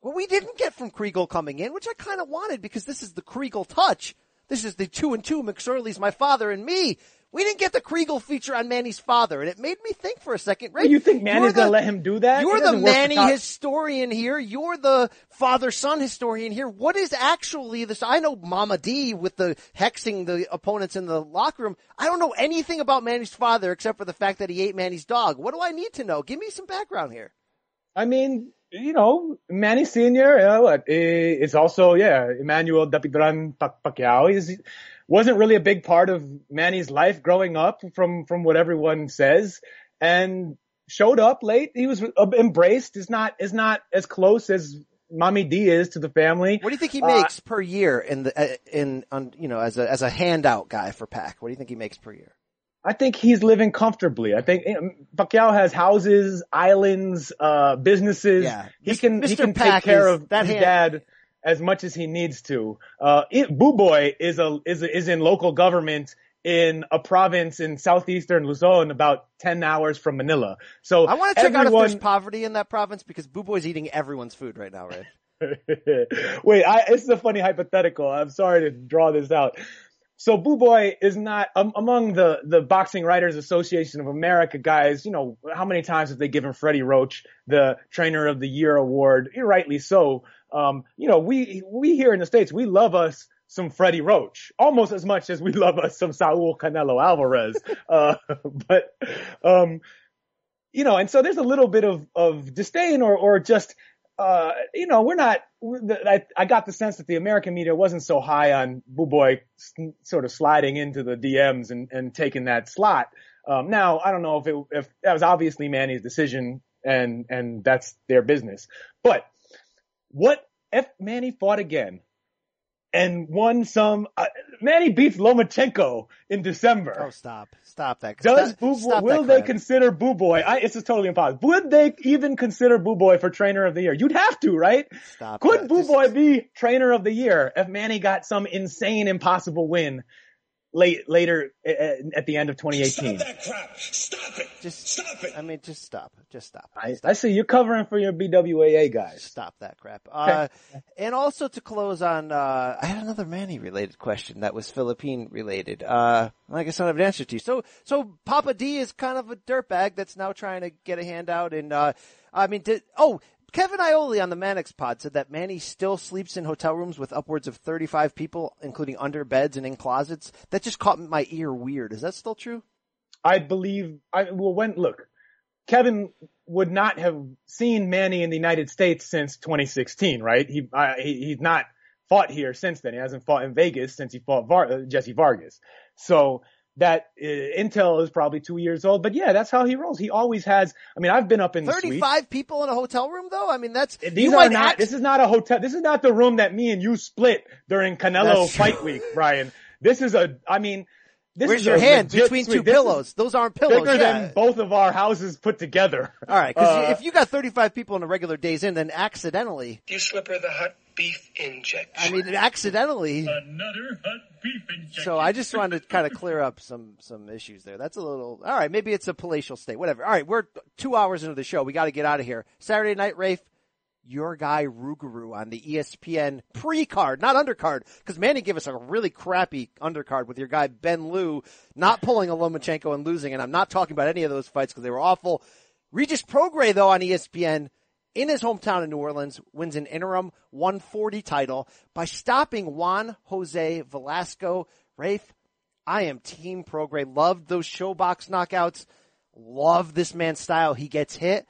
what we didn't get from Kriegel coming in, which I kind of wanted because this is the Kriegel touch. This is the two and two McSorley's my father and me. We didn't get the Kriegel feature on Manny's father, and it made me think for a second. Right? You think Manny's gonna let him do that? You're the doesn't work for Manny historian here. You're the father-son historian here. What is actually this? I know Mama D with the hexing the opponents in the locker room. I don't know anything about Manny's father except for the fact that he ate Manny's dog. What do I need to know? Give me some background here. I mean, you know, Manny Senior, uh, what, eh, is also yeah, Emmanuel Dapidran Pacquiao. He's wasn't really a big part of Manny's life growing up, from from what everyone says, and showed up late. He was uh, embraced. Is not is not as close as Mommy D is to the family. What do you think he Uh, makes per year in the uh, in on you know as a as a handout guy for Pac? What do you think he makes per year? I think he's living comfortably. I think eh, Pacquiao has houses, islands, uh, businesses. Yeah. He can, he can take care of that his hand- dad as much as he needs to. Uh, it, Buboy is a, is a, is in local government in a province in southeastern Luzon about 10 hours from Manila. So I want to check out if there's poverty in that province because Buboy's eating everyone's food right now, right? Wait, I, this is a funny hypothetical. I'm sorry to draw this out. So Buboy is not um, among the the Boxing Writers Association of America guys. You know how many times have they given Freddie Roach the Trainer of the Year award? Rightly so. Um, you know we we here in the states we love us some Freddie Roach almost as much as we love us some Saul Canelo Alvarez. uh, but um, you know, and so there's a little bit of of disdain or or just uh, you know, we're not. I, I got the sense that the American media wasn't so high on Buboy sort of sliding into the DMs and, and taking that slot. Um, now I don't know if it if that was obviously Manny's decision and and that's their business. But what if Manny fought again and won some? Uh, Manny beats Lomachenko in December. Oh, stop. Stop that. Does Stop- Boo stop will they consider Buboy? I, it's just totally impossible. Would they even consider Buboy for trainer of the year? You'd have to, right? Stop Could that. Boo Just- Boy be trainer of the year if Manny got some insane, impossible win late later at the end of 2018? Stop that crap. Stop it. Just Stop it. I mean, just stop. Just stop. I, I see you're covering for your BWAA guys. Stop that crap. Uh, and also to close on, uh, I had another Manny related question that was Philippine related. Uh, I guess I don't have an answer to. You. So, so Papa D is kind of a dirtbag that's now trying to get a handout. And, uh, I mean, did, oh, Kevin Iole on the Mannix pod said that Manny still sleeps in hotel rooms with upwards of 35 people, including under beds and in closets. That just caught my ear weird. Is that still true? I believe, I, well, when, look, Kevin would not have seen Manny in the United States since 2016, right? He, uh, he he's not fought here since then. He hasn't fought in Vegas since he fought Var- uh, Jesse Vargas. So that uh, intel is probably two years old. But yeah, that's how he rolls. He always has. I mean, I've been up in. 35 people in a hotel room though? I mean, that's, These you are might not. act- This is not a hotel. This is not the room that me and you split during Canelo That's true. fight week, Brian. This is a. I mean, this Where's is your a hand legit between two pillows? Those aren't pillows. Bigger yeah. than both of our houses put together. All right, because Uh, if you got 35 people in a regular day's in, then accidentally, You slip her the hot beef injection. I mean, accidentally. Another hot beef injection. So I just wanted to kind of clear up some some issues there. That's a little all right. Maybe it's a palatial state, whatever. All right, we're two hours into the show. We got to get out of here. Saturday night, Rafe. Your guy Rougarou on the ESPN pre-card, not undercard, because Manny gave us a really crappy undercard with your guy Ben Liu not pulling a Lomachenko and losing, and I'm not talking about any of those fights because they were awful. Regis Prograis, though, on ESPN, in his hometown in New Orleans, wins an interim 140 title by stopping Juan Jose Velasco. Rafe, I am Team Prograis. Loved those ShoBox knockouts. Love this man's style. He gets hit,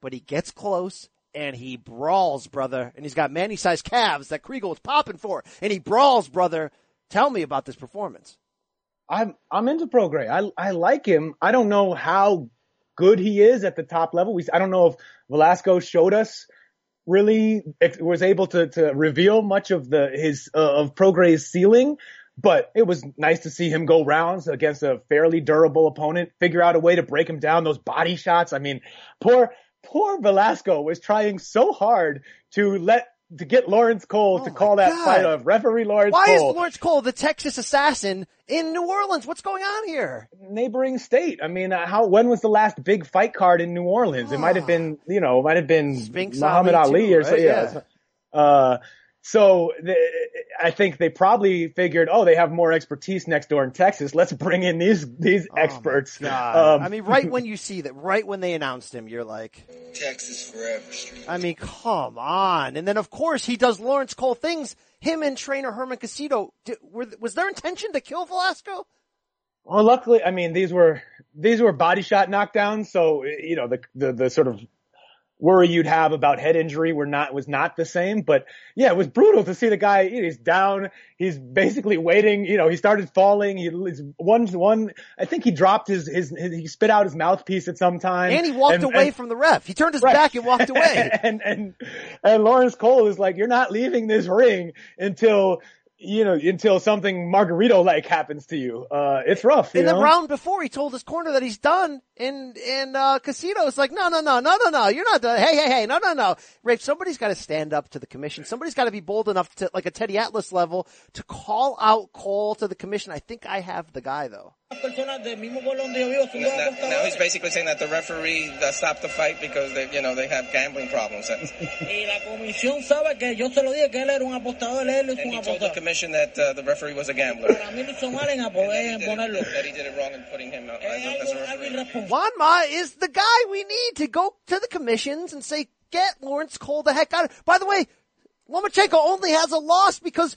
but he gets close and he brawls, brother. And he's got Manny-sized calves that Kriegel was popping for, and he brawls, brother. Tell me about this performance. I'm I'm into Prograis. I I like him. I don't know how good he is at the top level. We I don't know if Velasco showed us really was able to to reveal much of the his uh, of Prograis' ceiling. But it was nice to see him go rounds against a fairly durable opponent, figure out a way to break him down. Those body shots. I mean, poor poor Velasco was trying so hard to let to get Lawrence Cole Oh to call that God. fight of referee Lawrence Why Cole is Lawrence Cole the Texas assassin in New Orleans? What's going on here? neighboring state. I mean, uh, how when was the last big fight card in New Orleans? It might have been, you know, it might have been Spinks Muhammad Ali too, or so. right? Yeah. Uh, so the, I think they probably figured, oh, they have more expertise next door in Texas. Let's bring in these these experts. Oh God. Um, I mean, right when you see that, right when they announced him, you're like, Texas forever, street. I mean, come on. And then of course he does Lawrence Cole things. Him and trainer Herman Casito. Did, were, was their intention to kill Velasco? Well, luckily, I mean, these were these were body shot knockdowns, so you know the the, the sort of worry you'd have about head injury were not was not the same. But yeah, it was brutal to see the guy. He's down. He's basically waiting. You know, he started falling. He he's one one. I think he dropped his his, his he spit out his mouthpiece at some time. And he walked away and- from the ref. He turned his Right. back and walked away. and and and Lawrence Cole is like, you're not leaving this ring until you know until something Margarito like happens to you. Uh, it's rough. You In the round before, he told his corner that he's done, and and uh, Casino is like, no, no, no, no, no, no, you're not done. Hey, hey, hey, no, no, no. Rafe, somebody's got to stand up to the commission. Somebody's got to be bold enough to, like a Teddy Atlas level, to call out call to the commission. I think I have the guy though. Personas del mismo pueblo donde yo vivo Now, now he's basically saying that the referee uh, stopped the fight because they, you know, they have gambling problems. And, Y la comisión sabe que yo se lo dije que él era un apostador, él hizo un he told the commission that uh, the referee was a gambler. Para mí lo hizo mal en, That he, did ponerlo. it, that he did it wrong in putting him out as a, as a algo, algo referee. irresponsable. Juan Ma is the guy we need to go to the commissions and say, get Lawrence Cole the heck out of By the way, Lomachenko only has a loss because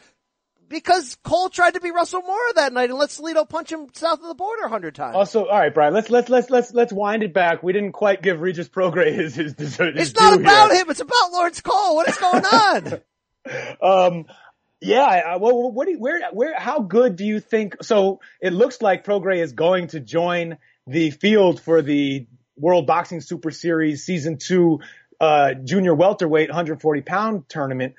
because Cole tried to be Russell Mora that night and let Salido punch him south of the border a hundred times. Also, all right, Brian. Let's let's let's let's let's wind it back. We didn't quite give Regis Prograis his his, his, his it's not about here. him. It's about Lawrence Cole. What is going on? Um, yeah. I- Well, what do you, where where how good do you think? So it looks like Prograis is going to join the field for the World Boxing Super Series Season Two uh, Junior Welterweight 140 pound tournament.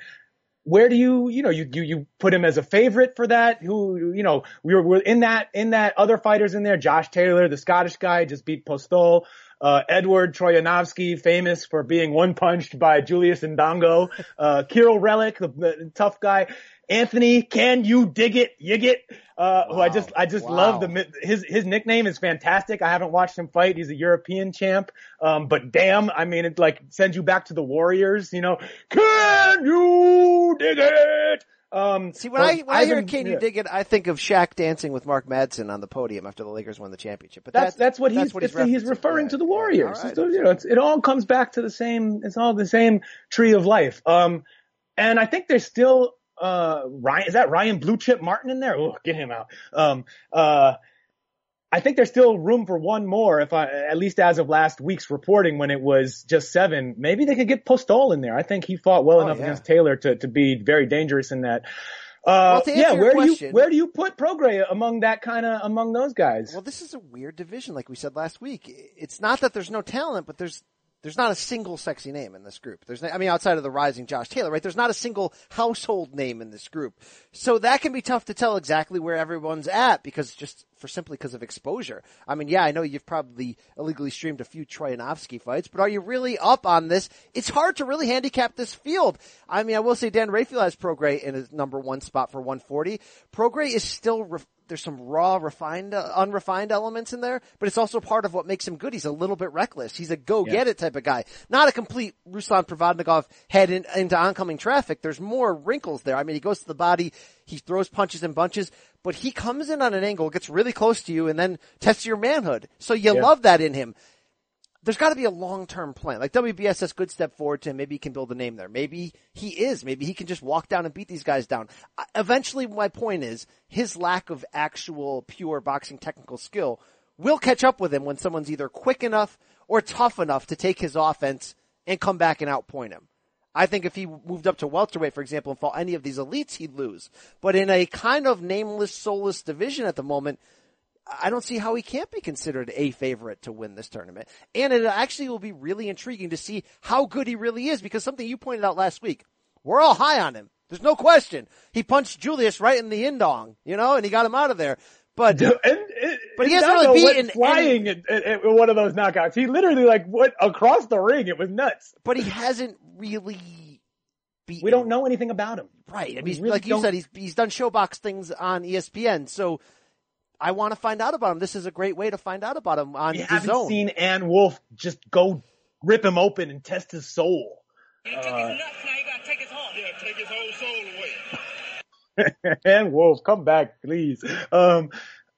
Where do you, you know, you, you, you put him as a favorite for that? Who, you know, we were, we're in that, in that other fighters in there. Josh Taylor, the Scottish guy, just beat Postol. Uh, Edward Troyanovsky, famous for being one punched by Julius Indongo. Uh, Kiryl Relikh, the, the tough guy. Anthony, can you dig it? Yig it? Uh, who I just, I just Wow. love the, his, his nickname is fantastic. I haven't watched him fight. He's a European champ. Um, but damn, I mean, it like sends you back to the Warriors, you know, can you dig it? Um, See, when I when I hear haven't- Can You yeah. Dig It, I think of Shaq dancing with Mark Madsen on the podium after the Lakers won the championship. But That's that- that's what he's what it's- he's, referring Yeah. to the Yeah. Warriors. All right. So, you know, it's, it all comes back to the same. It's all the same tree of life. Um, and I think there's still uh Ryan. Is that Ryan Blue Chip Martin in there? Oh, get him out. Um, uh. I think there's still room for one more. If I, at least as of last week's reporting, when it was just seven, maybe they could get Postol in there. I think he fought well Oh, enough yeah. against Taylor to to be very dangerous in that. Uh, Well, yeah, where do you where do you put Prograis among that kind of among those guys? Well, this is a weird division, like we said last week. It's not that there's no talent, but there's there's not a single sexy name in this group. There's, I mean, outside of the rising Josh Taylor, right? There's not a single household name in this group, so that can be tough to tell exactly where everyone's at because just for simply because of exposure. I mean, yeah, I know you've probably illegally streamed a few Troyanovsky fights, but are you really up on this? It's hard to really handicap this field. I mean, I will say Dan Rafael has Prograis in his number one spot for 140. Prograis is still. Ref- there's some raw, refined, uh, unrefined elements in there, but it's also part of what makes him good. He's a little bit reckless. He's a go get it type of guy. Not a complete Ruslan Provodnikov head in, into oncoming traffic. There's more wrinkles there. I mean, he goes to the body, he throws punches and bunches, but he comes in on an angle, gets really close to you, and then tests your manhood. So you Yeah. love that in him there's got to be a long-term plan. Like WBS has good step forward to him. Maybe he can build a name there. Maybe he is. Maybe he can just walk down and beat these guys down. Eventually, my point is his lack of actual pure boxing technical skill will catch up with him when someone's either quick enough or tough enough to take his offense and come back and outpoint him. I think if he moved up to welterweight, for example, and fought any of these elites, he'd lose. But in a kind of nameless, soulless division at the moment, I don't see how he can't be considered a favorite to win this tournament. And it actually will be really intriguing to see how good he really is because something you pointed out last week, we're all high on him. There's no question. He punched Julius right in the indong, you know, and he got him out of there. But And, and, But he hasn't really beaten flying at, at, at one of those knockouts. He literally like went across the ring. It was nuts. but he hasn't really be. We don't know anything about him. Right. I mean, he's- really like you don't- said, he's he's done ShoBox things on ESPN. So I want to find out about him. This is a great way to find out about him on We the haven't zone. seen Ann Wolfe just go rip him open and test his soul. You took his nuts, now you gotta take his heart. Yeah, take his whole soul away. and Wolfe, come back, please. Um,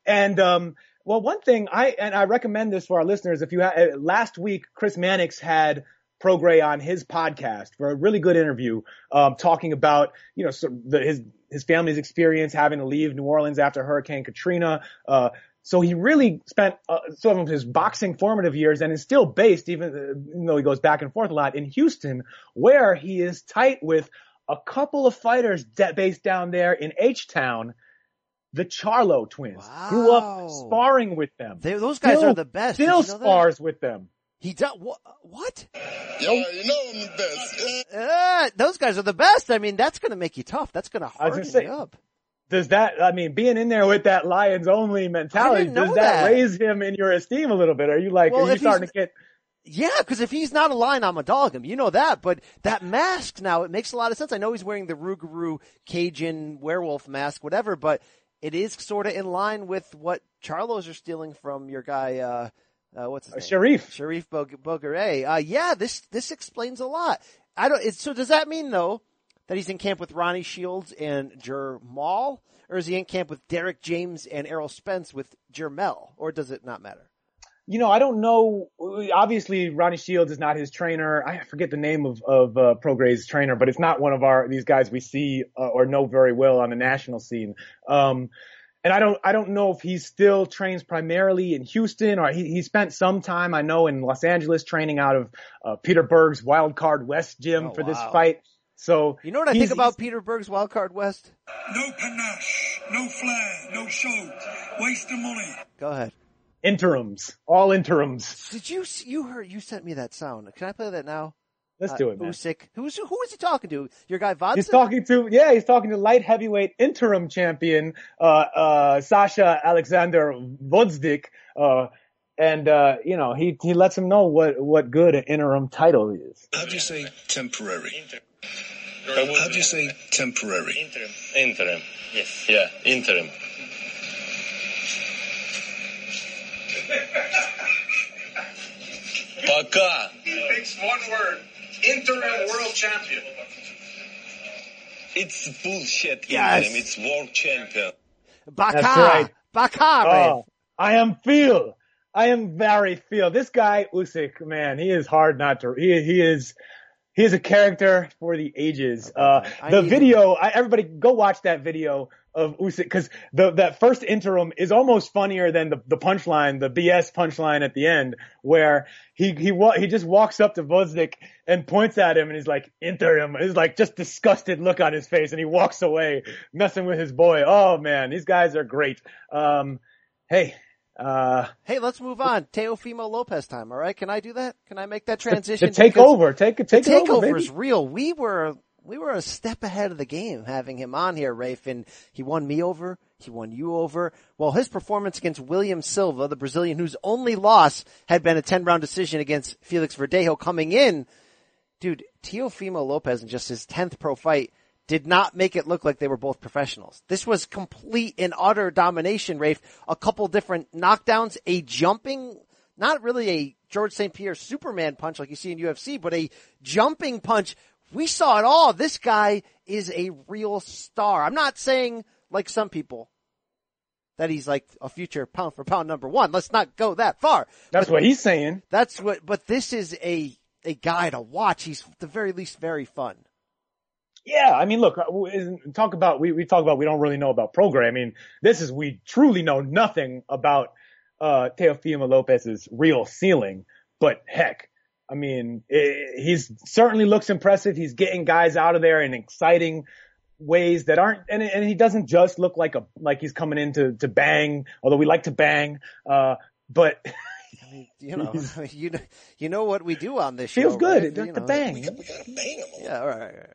and um, well, one thing I and I recommend this for our listeners. If you ha- uh, last week, Chris Mannix had Prograis on his podcast for a really good interview, um, talking about you know so the, his his family's experience having to leave New Orleans after Hurricane Katrina. Uh, so he really spent uh, some of his boxing formative years and is still based, even, uh, even though he goes back and forth a lot, in Houston, where he is tight with a couple of fighters de- based down there in H Town, the Charlo twins. Grew up sparring with them. They- those guys Still- are the best. Still you know that? spars with them. He does what? What? Yeah, you know I'm the best. Yeah. Uh, those guys are the best. I mean, that's going to make you tough. That's going to I was harden gonna say, you up. Does that, I mean, being in there with that Lions only mentality, does that, that. raise him in your esteem a little bit? Are you like, Well, are you he's- starting to get, Yeah, because if he's not a lion, I'm a dog him. You know that. But that mask now, it makes a lot of sense. I know he's wearing the Rougarou Cajun werewolf mask, whatever, but it is sort of in line with what Charlos are stealing from your guy, uh, uh, what's his uh, name? Sharif? Sharif Bog- Bogare. Uh, yeah, this, this explains a lot. I don't, it's, so does that mean though that he's in camp with Ronnie Shields and Jermall? Or is he in camp with Derrick James and Errol Spence with Jermell? Or does it not matter? you know, I don't know. Obviously, Ronnie Shields is not his trainer. I forget the name of of uh, trainer, but it's not one of our these guys we see uh, or know very well on the national scene. Um, and I don't I don't know if he still trains primarily in Houston or he he spent some time I know in Los Angeles training out of uh, Peter Berg's Wild Card West gym Oh, for this fight. So You know what I think about Peter Berg's Wild Card West? No panache, no flair, no show. Waste of money. Go ahead. interims, all interims. Did you you heard you sent me that sound? Can I play that now? Let's uh, do it, man. Usyk. Who's who is he talking to? Your guy Vodson? He's talking to yeah, he's talking to light heavyweight interim champion uh, uh, Sasha Alexander Gvozdyk. Uh, and uh, you know he he lets him know what what good an interim title is. How do you say temporary? Inter- How do you say temporary? Interim. Interim. Yes. Yeah. Interim. Пока. It one word. Interim world champion. It's bullshit Yes. interim. It's world champion. Baka. That's right. Baka. Oh, I am feel. I am very feel. This guy Usyk, man, he is hard not to. He he is. He is a character for the ages. Uh, the video, I, everybody go watch that video of Usyk because the that first interim is almost funnier than the the punchline, the BS punchline at the end, where he he he just walks up to Gvozdyk and points at him and he's like interim. It's like just disgusted look on his face and he walks away, messing with his boy. Oh man, these guys are great. Um, hey, uh, Hey, let's move on. Teofimo Lopez time. All right, can I do that? Can I make that the, transition? the takeover, take it, The take it over, takeover is real. We were we were a step ahead of the game having him on here, Rafe, and he won me over. He won you over. Well, his performance against William Silva, the Brazilian whose only loss had been a 10 round decision against Felix Verdejo coming in. Dude, Teofimo Lopez in just his 10th pro fight did not make it look like they were both professionals. This was complete and utter domination, Rafe. A couple different knockdowns, a jumping, not really a George St. Pierre Superman punch like you see in UFC, but a jumping punch. We saw it all. This guy is a real star. I'm not saying like some people that he's like a future pound for pound number one. Let's not go that far. That's what he's saying. That's what, but this is a, a guy to watch. He's at the very least very fun. Yeah, I mean, look, uh, talk about we we talk about we don't really know about programming. This is we truly know nothing about uh Teofimo Lopez's real ceiling. But heck, I mean, eh, he's certainly looks impressive. He's getting guys out of there in exciting ways that aren't, and and he doesn't just look like a like he's coming in to to bang. Although we like to bang, uh, but I mean, you know, you know, you know what we do on this feels show. Feels good. right? The, You the know. bang. We gotta bang him. Yeah, all right, all right.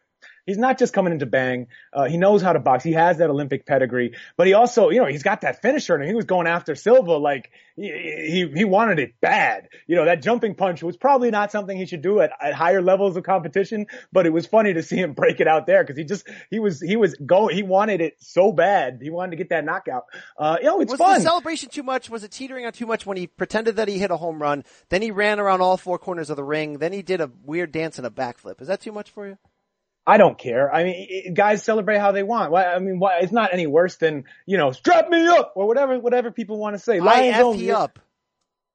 He's not just coming in to bang. Uh, he knows how to box. He has that Olympic pedigree, but he also, you know, he's got that finisher and he was going after Silva like he, he, he wanted it bad. You know, that jumping punch was probably not something he should do at, at higher levels of competition, but it was funny to see him break it out there because he just, he was, he was going, he wanted it so bad. He wanted to get that knockout. Uh, you know, it's was fun. the celebration too much? Was it teetering on too much when he pretended that he hit a home run? Then he ran around all four corners of the ring. Then he did a weird dance and a backflip. Is that too much for you? I don't care. I mean, i- guys celebrate how they want. Why, I mean, why, it's not any worse than, you know, strap me up or whatever, whatever people want to say. I F he up.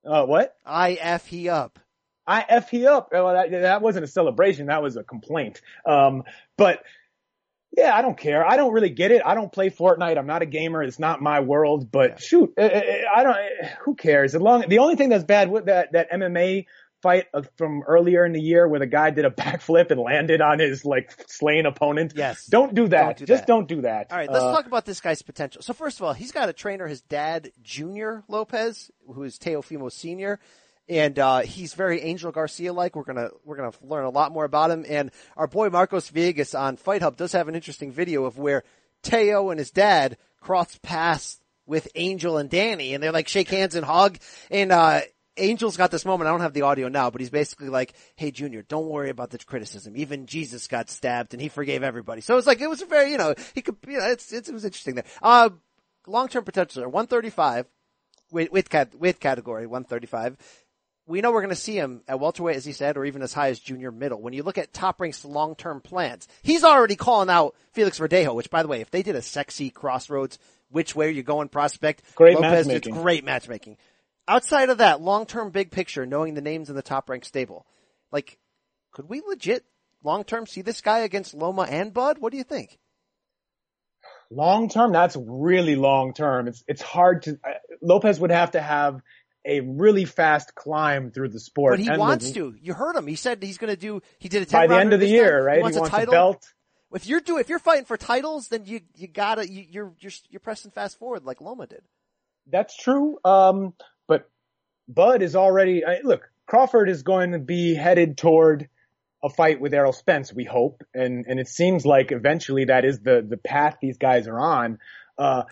Uh, what? I F he up. I F he up. Well, that, that wasn't a celebration. That was a complaint. Um, but yeah, I don't care. I don't really get it. I don't play Fortnite. I'm not a gamer. It's not my world, but shoot, I, I I don't, who cares? As long, the only thing that's bad with that, that MMA fight from earlier in the year where the guy did a backflip and landed on his like slain opponent. Yes. Don't do that. Don't do Just that. don't do that. All right, let's Uh, talk about this guy's potential. So first of all, he's got a trainer, his dad, Junior Lopez, who is Teofimo Senior, and uh, he's very Angel Garcia like. We're gonna we're gonna learn a lot more about him. And our boy Marcos Villegas on Fight Hub does have an interesting video of where Teo and his dad cross paths with Angel and Danny, and they're like shake hands and hug. And uh, Angel's got this moment. I don't have the audio now, but he's basically like, "Hey, Junior, don't worry about the criticism. Even Jesus got stabbed, and he forgave everybody." So it's like it was a very, you know, he could, you know, it's, it's it was interesting there. Uh, long term potential, one thirty five with with cat with category one thirty five. We know we're going to see him at welterweight, as he said, or even as high as junior middle. When you look at Top Rank's long-term plans, he's already calling out Felix Verdejo, which by the way, if they did a sexy crossroads, which way are you going prospect? Great Lopez, matchmaking. It's great matchmaking. Outside of that long-term big picture, knowing the names in the top ranked stable, like, could we legit long-term see this guy against Loma and Bud? What do you think? Long term, that's really long term. It's it's hard to. Uh, Lopez would have to have a really fast climb through the sport. But he and wants the- to. You heard him. He said he's going to do. He did a 10 by the end of the year, time. right? He wants, he wants a title. belt. If you're do if you're fighting for titles, then you you gotta you, you're you're you're pressing fast forward like Loma did. That's true. Um, Bud is already I, look. Crawford is going to be headed toward a fight with Errol Spence. We hope, and and it seems like eventually that is the the path these guys are on. Uh,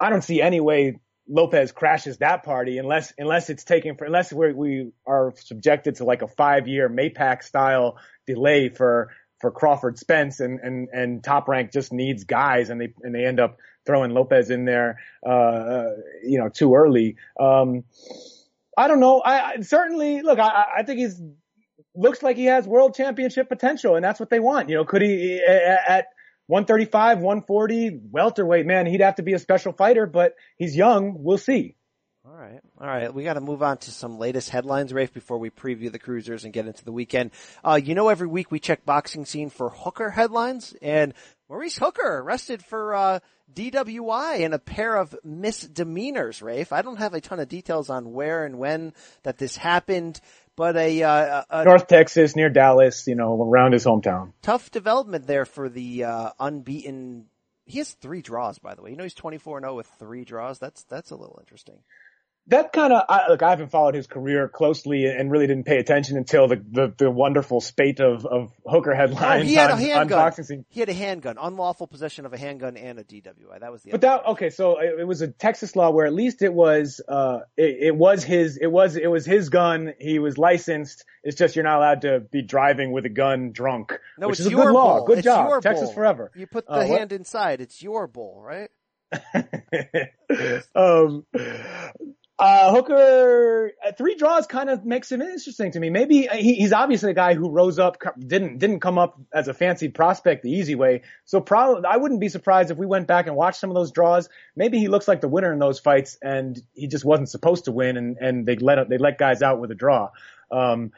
I don't see any way Lopez crashes that party unless unless it's taken for unless we we are subjected to like a five year Maypac style delay for for Crawford Spence and and and Top Rank just needs guys and they and they end up throwing Lopez in there uh, uh you know too early. Um, I don't know. I, I certainly look. I, I think he's looks like he has world championship potential, and that's what they want. You know, could he at, at 135, 140 welterweight? Man, he'd have to be a special fighter, but he's young. We'll see. All right. All right. We got to move on to some latest headlines, Rafe, before we preview the cruisers and get into the weekend. Uh, you know, every week we check boxing scene for hooker headlines and Maurice Hooker arrested for, uh, DWI and a pair of misdemeanors, Rafe. I don't have a ton of details on where and when that this happened, but a, uh, a North Texas, near Dallas, you know, around his hometown. tough development there for the, uh, unbeaten. He has three draws, by the way. You know, he's 24 and 0 with three draws. That's, that's a little interesting. That kind of I, look. I haven't followed his career closely and really didn't pay attention until the the, the wonderful spate of of hooker Oh, headlines he had a on, on handgun. He had a handgun, unlawful possession of a handgun and a DWI. That was the. But that okay, so it, it was a Texas law where at least it was uh it, it was his it was it was his gun. He was licensed. It's just you're not allowed to be driving with a gun drunk, no, which it's is a your good law. Good It's job, Texas bull. forever. You put the Uh, what? hand inside. It's your bull, right? um, uh, Hooker uh, three draws kind of makes him interesting to me. Maybe uh, he, he's obviously a guy who rose up, didn't didn't come up as a fancied prospect the easy way. So probably I wouldn't be surprised if we went back and watched some of those draws. Maybe he looks like the winner in those fights, and he just wasn't supposed to win, and and they let they let guys out with a draw. Um,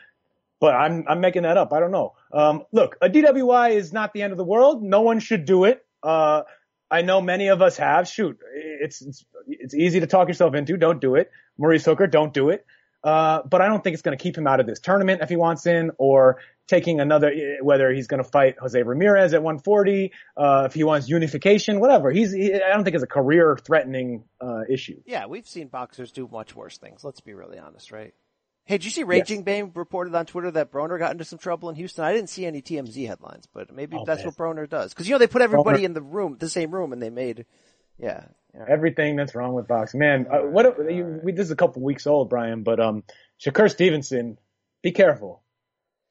but I'm I'm making that up. I don't know. Um, look, a DWI is not the end of the world. No one should do it. Uh, I know many of us have. Shoot, it's it's it's easy to talk yourself into. Don't do it. Maurice Hooker, don't do it. Uh, but I don't think it's going to keep him out of this tournament if he wants in, or taking another whether he's going to fight Jose Ramirez at 140, uh, if he wants unification, whatever. He's he, I don't think it's a career threatening uh, issue. Yeah, we've seen boxers do much worse things. Let's be really honest, right? Hey, did you see Raging Bane reported on Twitter that Broner got into some trouble in Houston? I didn't see any TMZ headlines, but maybe Oh, that's man. what Broner does. Cause you know, they put everybody Broner- in the room, the same room, and they made, yeah. yeah. Everything that's wrong with boxing, man. Uh, what you, we, this is a couple weeks old, Brian, but um, Shakur Stevenson, be careful.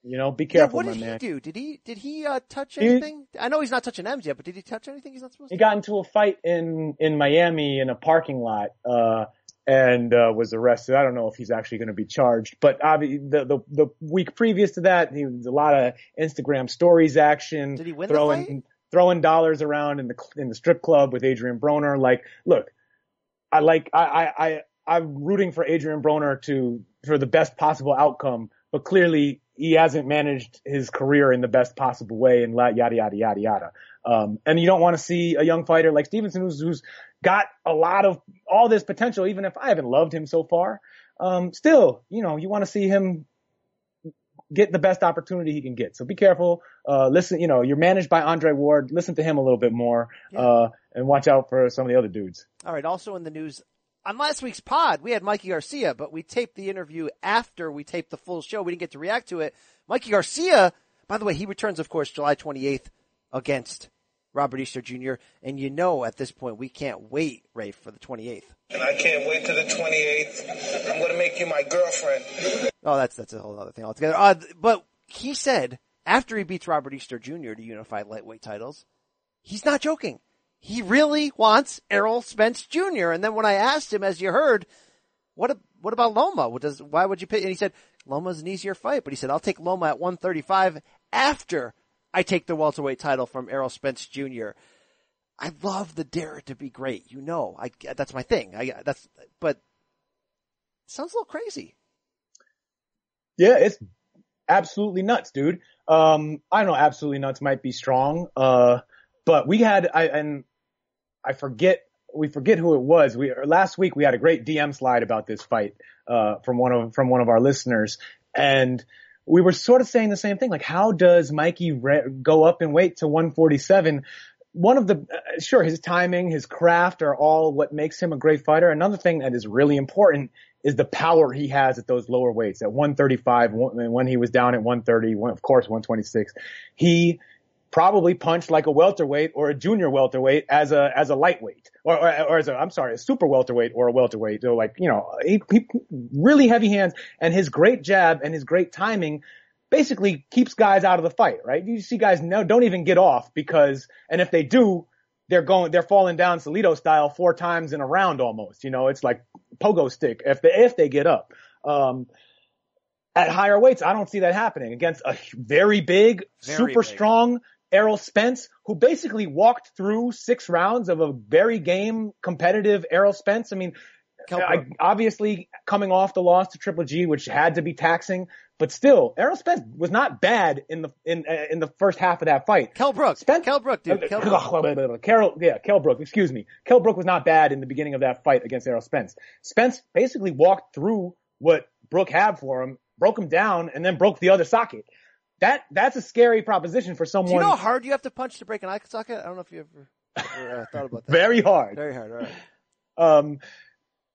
You know, be careful, Yeah, what did man. he do? Did he, did he, uh, touch He- anything? I know he's not touching M's yet, but did he touch anything he's not supposed He to? He got into a fight in in Miami in a parking lot, uh, and uh, was arrested. I don't know if he's actually going to be charged, but obviously the, the the week previous to that, he was a lot of Instagram stories action. Did he win throwing throwing dollars around in the in the strip club with Adrian Broner? Like, look, I like I I, I I'm rooting for Adrian Broner to for the best possible outcome, but clearly he hasn't managed his career in the best possible way and la- yada yada yada yada. Um, and you don't want to see a young fighter like Stevenson who's who's got a lot of all this potential, even if I haven't loved him so far. Um, still, you know, you want to see him get the best opportunity he can get. So be careful. Uh, listen, you know, you're managed by Andre Ward. Listen to him a little bit more, uh, and watch out for some of the other dudes. All right. Also in the news, on last week's pod, we had Mikey Garcia, but we taped the interview after we taped the full show. We didn't get to react to it. Mikey Garcia, by the way, he returns, of course, July 28th against Robert Easter Jr. And you know, at this point, we can't wait, Rafe, for the 28th. And I can't wait to the 28th. I'm going to make you my girlfriend. Oh, that's, that's a whole other thing altogether. Uh, but he said after he beats Robert Easter Jr. to unify lightweight titles, he's not joking. He really wants Errol Spence Jr. And then when I asked him, as you heard, what what about Loma? What does why would you pick? And he said Loma's an easier fight, but he said I'll take Loma at 135 after I take the welterweight title from Errol Spence Jr. I love the dare to be great. You know, I that's my thing. I that's but sounds a little crazy. Yeah, it's absolutely nuts, dude. Um, I don't know, absolutely nuts might be strong. Uh, but we had, I, and I forget, we forget who it was. We, last week we had a great DM slide about this fight, uh, from one of, from one of our listeners. And we were sort of saying the same thing. Like, how does Mikey re- go up in weight to 147? One of the, uh, sure, his timing, his craft are all what makes him a great fighter. Another thing that is really important is the power he has at those lower weights at 135 when he was down at 130, of course 126. He probably punched like a welterweight or a junior welterweight as a as a lightweight or, or, or as a I'm sorry a super welterweight or a welterweight. So like you know he, he really heavy hands and his great jab and his great timing basically keeps guys out of the fight. Right? You see guys no don't even get off because and if they do they're going, they're falling down Salido style four times in a round almost. You know, it's like pogo stick if they, if they get up. Um, at higher weights, I don't see that happening against a very big, Very super big. strong Errol Spence, who basically walked through six rounds of a very game competitive Errol Spence. I mean, I, obviously coming off the loss to Triple G, which had to be taxing, but still, Errol Spence was not bad in the in uh, in the first half of that fight. Kell Brook. Spence- Kell Brook, dude. Kell Brook. Carol, yeah, Kell Brook, excuse me. Kell Brook was not bad in the beginning of that fight against Errol Spence. Spence basically walked through what Brook had for him, broke him down, and then broke the other socket. That that's a scary proposition for someone. Do you know how hard you have to punch to break an eye socket? I don't know if you ever, ever uh, thought about that. very hard. Very hard. All right. Um,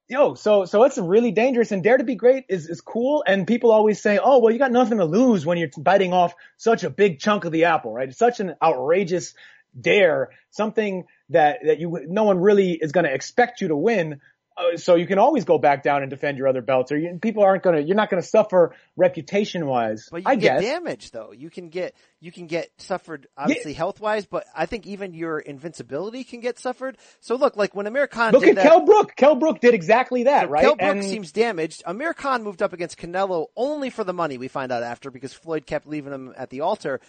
yo, so so it's really dangerous. And Dare to be Great is is cool. And people always say, oh, well, you got nothing to lose when you're biting off such a big chunk of the apple, right? It's such an outrageous dare, something that that you no one really is going to expect you to win. Uh, so you can always go back down and defend your other belts, or you, people aren't gonna. You're not gonna suffer reputation wise. But you I can get guess. damage though. You can get you can get suffered obviously health wise, but I think even your invincibility can get suffered. So look, like when Amir Khan Look at that, Kell Brook. Kell Brook did exactly that, so right? Kell Brook And- seems damaged. Amir Khan moved up against Canelo only for the money. We find out after because Floyd kept leaving him at the altar,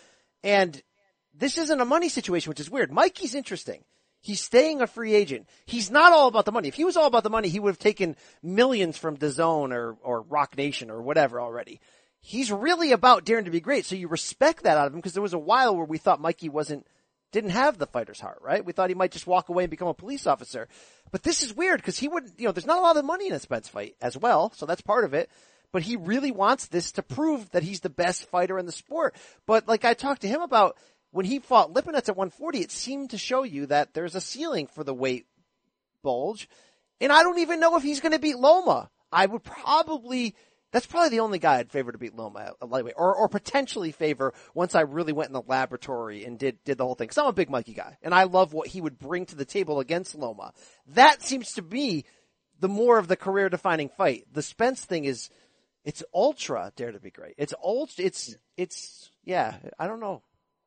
and this isn't a money situation, which is weird. Mikey's interesting. He's staying a free agent. He's not all about the money. If he was all about the money, he would have taken millions from DAZN or, or Roc Nation or whatever already. He's really about daring to be great. So you respect that out of him because there was a while where we thought Mikey wasn't, didn't have the fighter's heart, right? We thought he might just walk away and become a police officer. But this is weird because he wouldn't, you know, there's not a lot of money in a Spence fight as well. So that's part of it. But he really wants this to prove that he's the best fighter in the sport. But like I talked to him about, when he fought Lipinets at 140, it seemed to show you that there's a ceiling for the weight bulge. And I don't even know if he's going to beat Loma. I would probably, that's probably the only guy I'd favor to beat Loma at lightweight or, or potentially favor once I really went in the laboratory and did, did the whole thing. Cause I'm a big Mikey guy and I love what he would bring to the table against Loma. That seems to be the more of the career defining fight. The Spence thing is, it's ultra dare to be great. It's ultra, it's, it's, yeah, I don't know.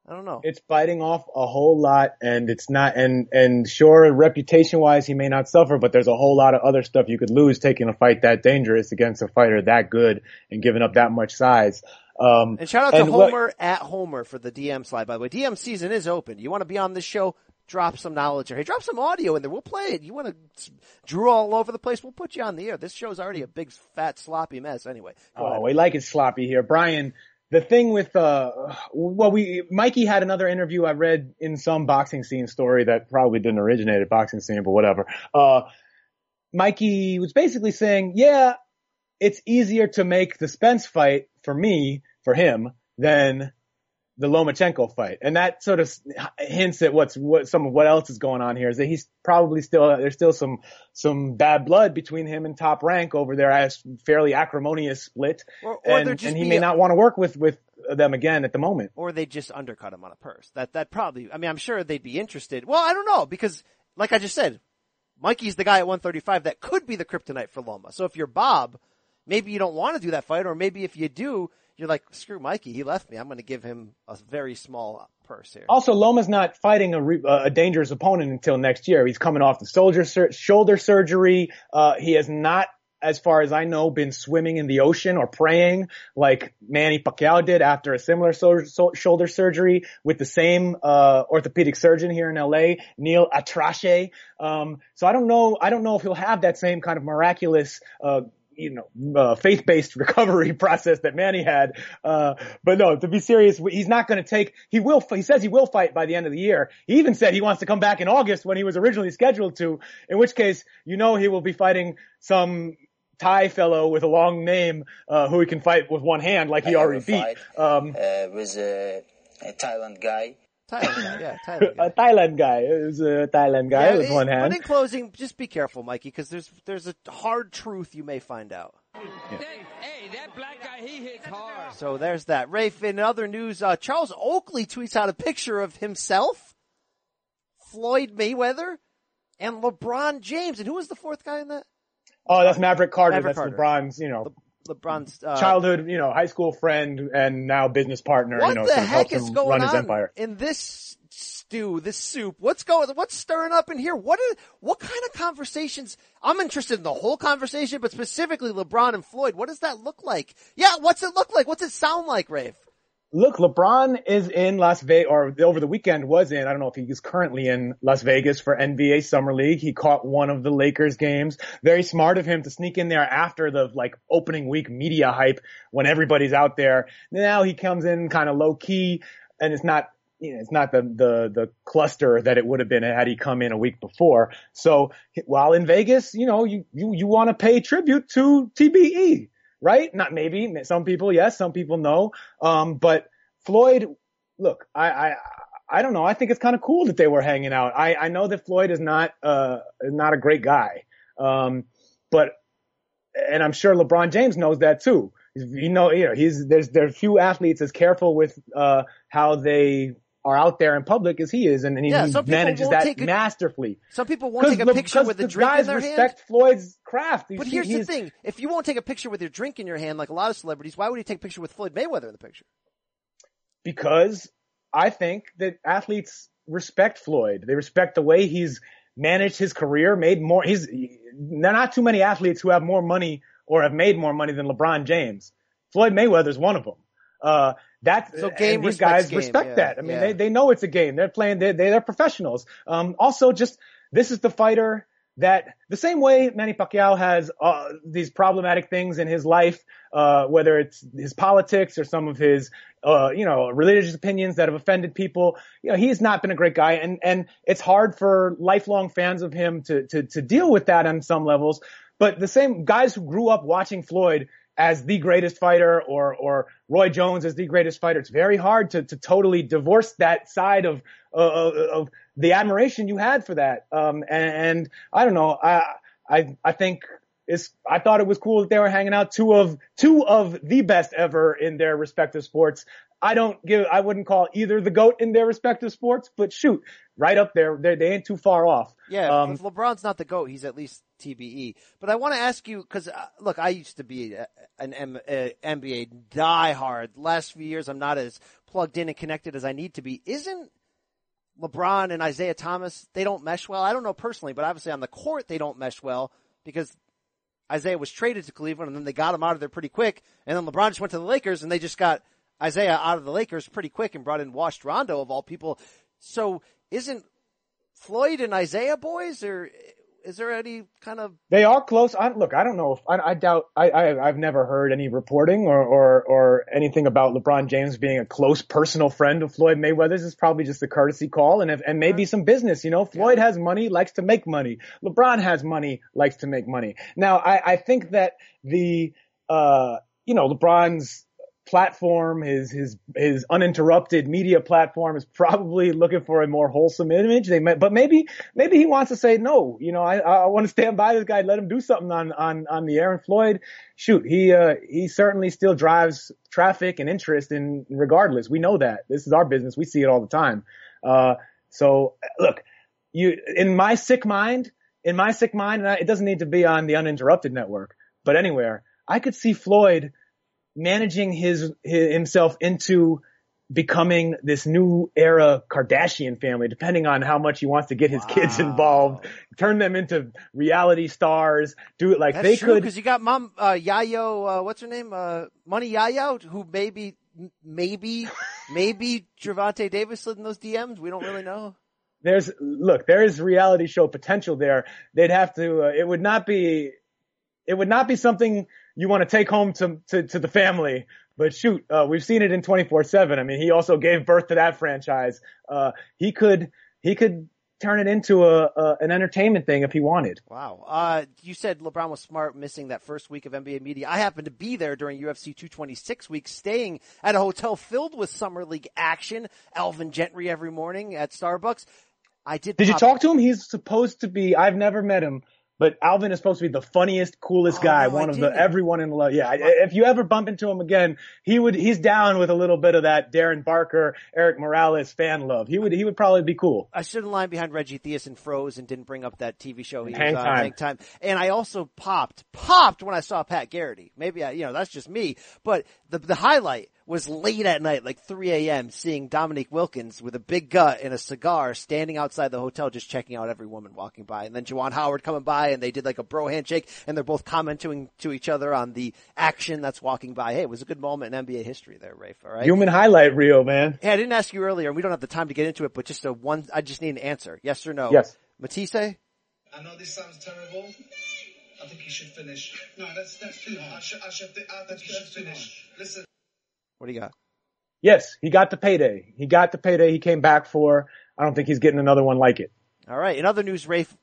I don't know. it's biting off a whole lot and it's not and and sure reputation wise he may not suffer but there's a whole lot of other stuff you could lose taking a fight that dangerous against a fighter that good and giving up that much size um And shout out to and what- Homer at Homer for the DM slide, by the way. DM season is open. You want to be on this show? Drop some knowledge or hey, drop some audio in there. We'll play it. You want to drew all over the place? We'll put you on the air. This show's already a big, fat, sloppy mess. Anyway, go Oh, ahead. we like it sloppy here. Brian, the thing with, uh, well, we, Mikey had another interview I read in some boxing scene story that probably didn't originate at boxing scene, but whatever. Uh, Mikey was basically saying, yeah, it's easier to make the Spence fight for me, for him, than the Lomachenko fight. And that sort of hints at what's, what, some of what else is going on here is that he's probably still, there's still some, some bad blood between him and top rank over their as fairly acrimonious split. Or- or and, just and he may not want to work with, with them again at the moment. or they just undercut him on a purse. That that probably. I mean, I'm sure they'd be interested. Well, I don't know because, like I just said, Mikey's the guy at 135 that could be the kryptonite for Loma. So if you're Bob, maybe you don't want to do that fight, or maybe if you do, you're like, screw Mikey, he left me. I'm going to give him a very small purse here. Also, Loma's not fighting a, re- a dangerous opponent until next year. He's coming off the soldier sur- shoulder surgery. Uh, he has not, as far as I know, been swimming in the ocean or praying like Manny Pacquiao did after a similar so- so- shoulder surgery with the same uh, orthopedic surgeon here in LA, Neil Atrache. Um, so I don't know. I don't know if he'll have that same kind of miraculous. Uh, you know, uh, faith-based recovery process that Manny had. Uh, but no, to be serious, he's not going to take, he will, he says he will fight by the end of the year. He even said he wants to come back in August when he was originally scheduled to, in which case, you know, he will be fighting some Thai fellow with a long name, uh, who he can fight with one hand like he I already beat. fight, Um, uh, with a, a Thailand guy. Thailand guy, yeah, Thailand guy. a Thailand guy. It was a Thailand guy Yeah, with it- one But in closing, just be careful, Mikey, because there's there's a hard truth you may find out. Hey, that black guy, he hits hard. So there's that. Rafe, in other news, uh, Charles Oakley tweets out a picture of himself, Floyd Mayweather, and LeBron James. And who was the fourth guy in that? Oh, that's Maverick Carter. Maverick that's Carter. LeBron's, you know, LeBron's uh, childhood, you know, high school friend and now business partner. What you know, the heck is going on empire. in this stew, this soup? What's going? What's stirring up in here? What are, what kind of conversations? I'm interested in the whole conversation, but specifically LeBron and Floyd. What does that look like? Yeah, what's it look like? What's it sound like, Rafe? Look, LeBron is in Las Vegas, or over the weekend was in, I don't know if he is currently in Las Vegas for NBA Summer League. He caught one of the Lakers games. Very smart of him to sneak in there after the like opening week media hype when everybody's out there. Now he comes in kind of low key and it's not, you know, it's not the, the, the cluster that it would have been had he come in a week before. So while in Vegas, you know, you, you, you want to pay tribute to TBE right? Not maybe. Some people yes, some people no. Um, but Floyd, look, I, I, I don't know. I think it's kind of cool that they were hanging out. I, I know that Floyd is not, uh, not a great guy. Um, but, and I'm sure LeBron James knows that too. You know, you know, he's, there's, there are few athletes as careful with, uh, how they are out there in public as he is, and, and he, Yeah, he manages that a- masterfully. Some people won't take a picture with a the drink in their respect hand. Floyd's craft. You But here's the thing: if you won't take a picture with your drink in your hand, like a lot of celebrities, why would you take a picture with Floyd Mayweather in the picture? because I think that athletes respect Floyd. They respect the way he's managed his career, made more. He's there are not too many athletes who have more money or have made more money than LeBron James. Floyd Mayweather's one of them. Uh, that's So game and these guys game, respect yeah, that. I mean, yeah. they they know it's a game. They're playing. They they're professionals. Um, also, just this is the fighter that the same way Manny Pacquiao has uh, these problematic things in his life, uh, whether it's his politics or some of his, uh, you know, religious opinions that have offended people. You know, he's not been a great guy, and and it's hard for lifelong fans of him to to to deal with that on some levels. But the same guys who grew up watching Floyd as the greatest fighter or or Roy Jones as the greatest fighter, it's very hard to to totally divorce that side of uh, of the admiration you had for that. Um, and, and I don't know, I I I think it's I thought it was cool that they were hanging out two of two of the best ever in their respective sports. I don't give I wouldn't call either the goat in their respective sports, but shoot, right up there, they they ain't too far off. Yeah, Um, if LeBron's not the GOAT, he's at least TBE. But I want to ask you, cause uh, look, I used to be a, an M, uh, NBA diehard. Last few years, I'm not as plugged in and connected as I need to be. Isn't LeBron and Isaiah Thomas, they don't mesh well? I don't know personally, but obviously on the court, they don't mesh well because Isaiah was traded to Cleveland and then they got him out of there pretty quick. And then LeBron just went to the Lakers and they just got Isaiah out of the Lakers pretty quick and brought in Washed Rondo of all people. So isn't Floyd and Isaiah boys or is there any kind of They are close. I, look, I don't know if I, I doubt. I, I I've never heard any reporting or, or or anything about LeBron James being a close personal friend of Floyd Mayweather's. It's probably just a courtesy call and if, and maybe some business. You know, Floyd has money, likes to make money. LeBron has money, likes to make money. Now, I I think that the uh you know LeBron's platform, his his his uninterrupted media platform is probably looking for a more wholesome image. They may, but maybe maybe he wants to say no. You know, I I want to stand by this guy, let him do something on on on the Aaron Floyd, shoot, he uh he certainly still drives traffic and interest in regardless. We know that this is our business. We see it all the time. Uh, so look, you in my sick mind, in my sick mind, and I, it doesn't need to be on the uninterrupted network, but anywhere, I could see Floyd managing his, his himself into becoming this new era Kardashian family, depending on how much he wants to get his kids involved, turn them into reality stars, do it like That's they true could. because you got mom uh, Yayo. Uh, what's her name? Uh, Money Yayo, who maybe, maybe, maybe Gervonta Davis slid in those DMs. We don't really know. there's look, there is reality show potential there. They'd have to. Uh, it would not be. it would not be something you want to take home to, to, to the family. But shoot, uh, we've seen it in 24-7. I mean, he also gave birth to that franchise. Uh, he could, he could turn it into a, a an entertainment thing if he wanted. Wow. Uh, you said LeBron was smart missing that first week of NBA media. I happened to be there during UFC 226 week, staying at a hotel filled with summer league action. Alvin Gentry every morning at Starbucks. I did. Did you talk to him? He's supposed to be. I've never met him, but Alvin is supposed to be the funniest, coolest Oh, guy. I one of the didn't. everyone in love. Yeah, I- if you ever bump into him again, he would. He's down with a little bit of that Darren Barker, Erik Morales fan love. He would. He would probably be cool. I stood in line behind Reggie Theus and froze and didn't bring up that TV show he Hang was on, Time. Hang Time. And I also popped, popped when I saw Pat Garrity. Maybe I, you know, that's just me. But the the highlight was late at night, like 3 a.m., seeing Dominique Wilkins with a big gut and a cigar standing outside the hotel just checking out every woman walking by. And then Juwan Howard coming by and they did like a bro handshake and they're both commenting to each other on the action that's walking by. Hey, it was a good moment in NBA history there, Rafe, alright? Human highlight reel, man. Hey, I didn't ask you earlier, and we don't have the time to get into it, but just a one, I just need an answer. Yes or no? Yes. Matthysse? I know this sounds terrible. I think he should finish. No, that's that's too hard. I should, I should think, I think he should finish. Listen. What do you got? Yes, he got the payday. He got the payday he came back for. I don't think he's getting another one like it. All right. In other news, Rafe,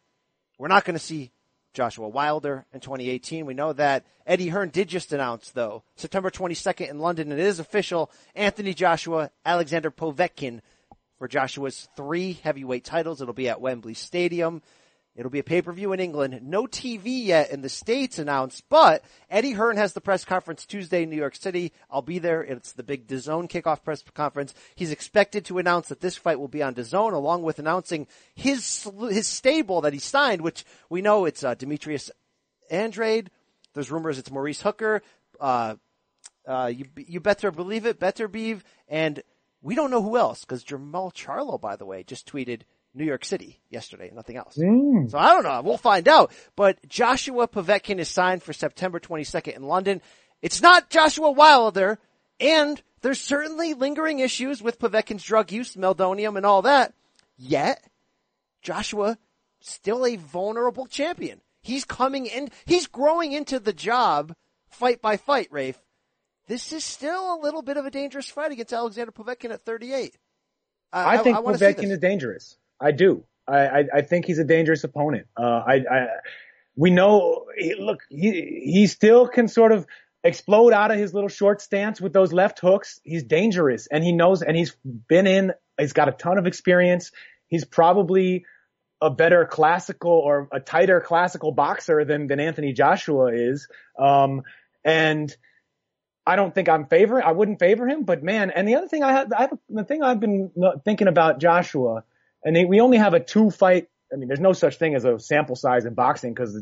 we're not going to see Joshua Wilder in 2018. We know that Eddie Hearn did just announce, though, September 22nd in London. And it is official. Anthony Joshua, Alexander Povetkin for Joshua's three heavyweight titles. It'll be at Wembley Stadium. It'll be a pay-per-view in England. No TV yet in the States announced, but Eddie Hearn has the press conference Tuesday in New York City. I'll be there. It's the big DAZN kickoff press conference. He's expected to announce that this fight will be on DAZN along with announcing his, his stable that he signed, which we know it's, uh, Demetrius Andrade. There's rumors it's Maurice Hooker. Uh, uh, you, you better believe it, better beeve. And we don't know who else because Jermall Charlo, by the way, just tweeted New York City yesterday, nothing else. Mm. So I don't know. We'll find out. But Joshua Povetkin is signed for September 22nd in London. It's not Joshua Wilder, and there's certainly lingering issues with Povetkin's drug use, meldonium, and all that. Yet, Joshua still a vulnerable champion. He's coming in, he's growing into the job fight by fight, Rafe. This is still a little bit of a dangerous fight against Alexander Povetkin at 38. I, think wanna Povetkin is dangerous. I do. I, I, I think he's a dangerous opponent. Uh, I, I, we know, look, he, he still can sort of explode out of his little short stance with those left hooks. He's dangerous and he knows, and he's been in, he's got a ton of experience. He's probably a better classical or a tighter classical boxer than, than Anthony Joshua is. Um, and, I don't think I'm favor. I wouldn't favor him, but man, and the other thing I have, I have the thing I've been thinking about Joshua, and they, we only have a two fight. I mean, there's no such thing as a sample size in boxing because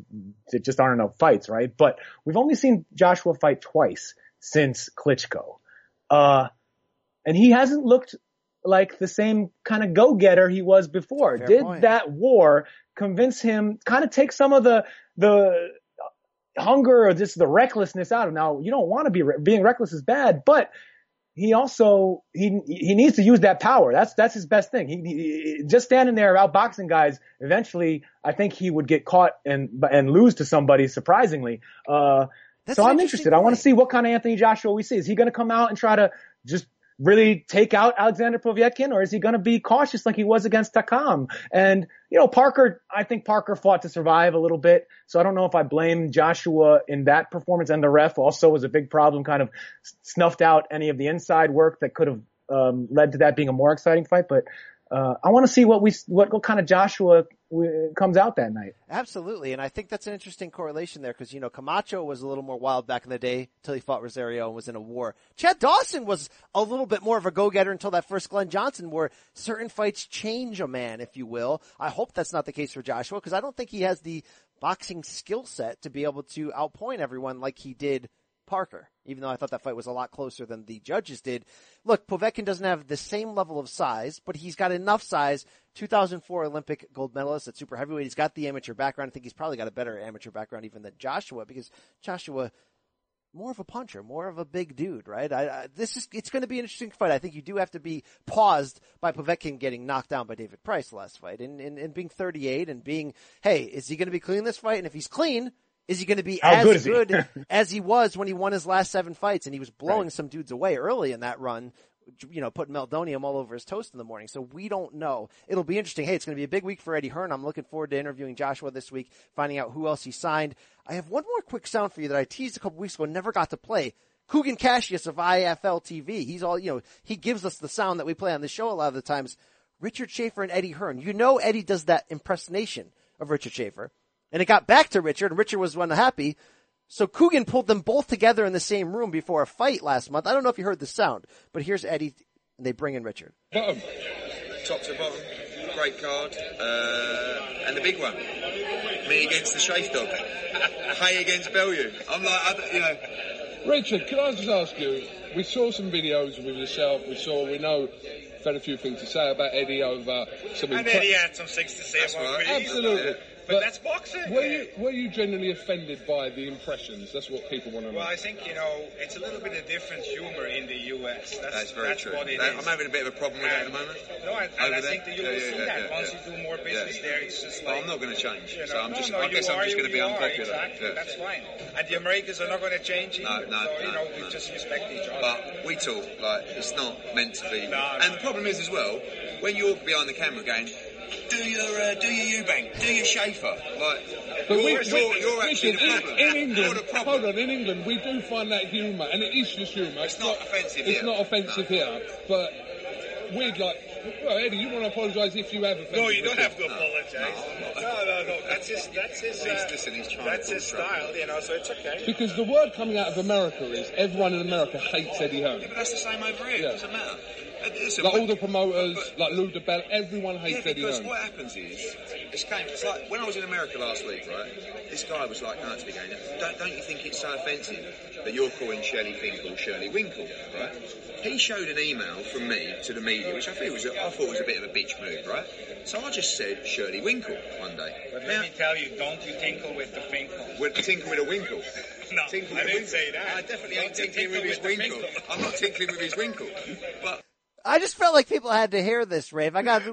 there just aren't enough fights, right? But we've only seen Joshua fight twice since Klitschko, uh, and he hasn't looked like the same kind of go-getter he was before. Fair Did point. that war convince him? Kind of take some of the the hunger or just the recklessness out of him. Now you don't want to be re- being reckless is bad, but he also he he needs to use that power. That's that's his best thing. He, he just standing there outboxing guys. Eventually, I think he would get caught and and lose to somebody surprisingly. Uh, so I'm interested. I want to see what kind of Anthony Joshua we see. Is he going to come out and try to just really take out Alexander Povetkin, or is he going to be cautious like he was against Takam? And you know, Parker, I think Parker fought to survive a little bit, so I don't know if I blame Joshua in that performance. And the ref also was a big problem, kind of snuffed out any of the inside work that could have um, led to that being a more exciting fight. But uh, I want to see what we what, what kind of Joshua comes out that night. Absolutely, and I think that's an interesting correlation there because you know Camacho was a little more wild back in the day until he fought Rosario and was in a war. Chad Dawson was a little bit more of a go-getter until that first Glenn Johnson where Certain fights change a man, if you will. I hope that's not the case for Joshua because I don't think he has the boxing skill set to be able to outpoint everyone like he did Parker, even though I thought that fight was a lot closer than the judges did. Look, Povetkin doesn't have the same level of size, but he's got enough size. 2004 Olympic gold medalist at super heavyweight. He's got the amateur background. I think he's probably got a better amateur background even than Joshua because Joshua more of a puncher, more of a big dude, right? I, I, this is it's going to be an interesting fight. I think you do have to be paused by Povetkin getting knocked down by David Price last fight, and, and, and being 38 and being, hey, is he going to be clean this fight? And if he's clean, Is he going to be How as good is he? as he was when he won his last seven fights and he was blowing some dudes away early in that run? You know, putting meldonium all over his toast in the morning. So we don't know. It'll be interesting. Hey, it's going to be a big week for Eddie Hearn. I'm looking forward to interviewing Joshua this week, finding out who else he signed. I have one more quick sound for you that I teased a couple weeks ago and never got to play. Kugan Cassius of IFL TV. He's all, you know, he gives us the sound that we play on the show a lot of the times. Richard Schaefer and Eddie Hearn. You know Eddie does that impersonation of Richard Schaefer. And it got back to Richard, and Richard was unhappy. So Kugan pulled them both together in the same room before a fight last month. I don't know if you heard the sound, but here's Eddie, and they bring in Richard. Bottom. Top to bottom. Great card. Uh, and the big one. Me against the Shafe dog. Haye against Bellew. I'm like, I, you know. Richard, can I just ask you? We saw some videos with yourself. We saw, we know, you've had a few things to say about Eddie over some. And impre- then he had some things to say about me. Absolutely. But, that's boxing. Were you, were you genuinely offended by the impressions? That's what people want to know. Well, I think, you know, it's a little bit of different humor in the U.S. That's, That's very true. What it That- is. I'm having a bit of a problem with that at the moment. No, and, and I there? think that you Yeah, will yeah, see yeah, that yeah, once yeah. you do more business Yeah. there. It's just But like I'm not going to change. you So I'm no, just, no, I you guess I'm just going to be you are, unpopular. Exactly, Yeah. that's fine. And the Americans are not going to change No, either. no, so, you no, know, we just respect each other. But we talk like it's not meant to be. And the problem is as well when you're behind the camera going, do your uh, do your Eubank, do your Schaefer, like But you're, we, you're, we- you're actually Richard, the in, problem. in You're England, the problem. hold on, in England we do find that humour, and it is just humour. It's, not offensive It's here. not offensive here, but we'd like. Well, Eddie, you want to apologise if you have offended. No, you don't have to apologize. No, no, no. That's his. That's his. Uh, listen, he's trying that's his style, you know. So it's okay. Because the word coming out of America is everyone in America hates Eddie Hearn. Yeah, but that's the same over here. Yeah. It doesn't matter. Listen, Like all the promoters, but- like Lou DeBell, everyone hates Yeah, Eddie because Hearn. what happens is, it's, came, it's like when I was in America last week, right? This guy was like, no, to me going, don't, don't you think it's so offensive that you're calling Shelly Finkel Shirley Winkle, right? He showed an email from me to the media, which I think was, a, I thought was a bit of a bitch move, right? So I just said Shirley Winkle one day. But Now, let me tell you, don't you tinkle with the finkle. with tinkle with a winkle. No, Tinkle I with a didn't winkle. say that. I definitely Don't ain't you tinkling with tinkle his with winkle. I'm not tinkling with his winkle. But I just felt like people had to hear this, Rafe. I got,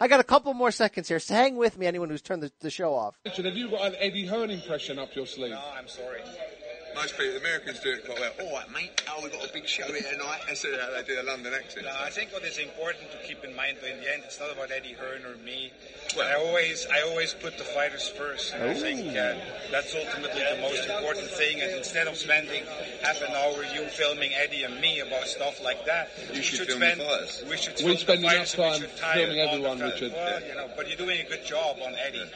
I got a couple more seconds here. So hang with me, anyone who's turned the, the show off. Richard, have you got an Eddie Hearn impression up your sleeve? No, I'm sorry. Most people, the Americans do it quite well. All right, mate. Oh, we've got a big show here tonight. That's how they do a London accent. No, I think what is important to keep in mind, though, in the end, it's not about Eddie Hearn or me. Well- I always, I always put the fighters first. And I think uh, that's ultimately the most important thing. And instead of spending half an hour you filming Eddie and me about stuff like that, You we should should film the spend. We should We film spend enough fighters and we time filming everyone. Richard. Well, you know, but you're doing a good job on Eddie.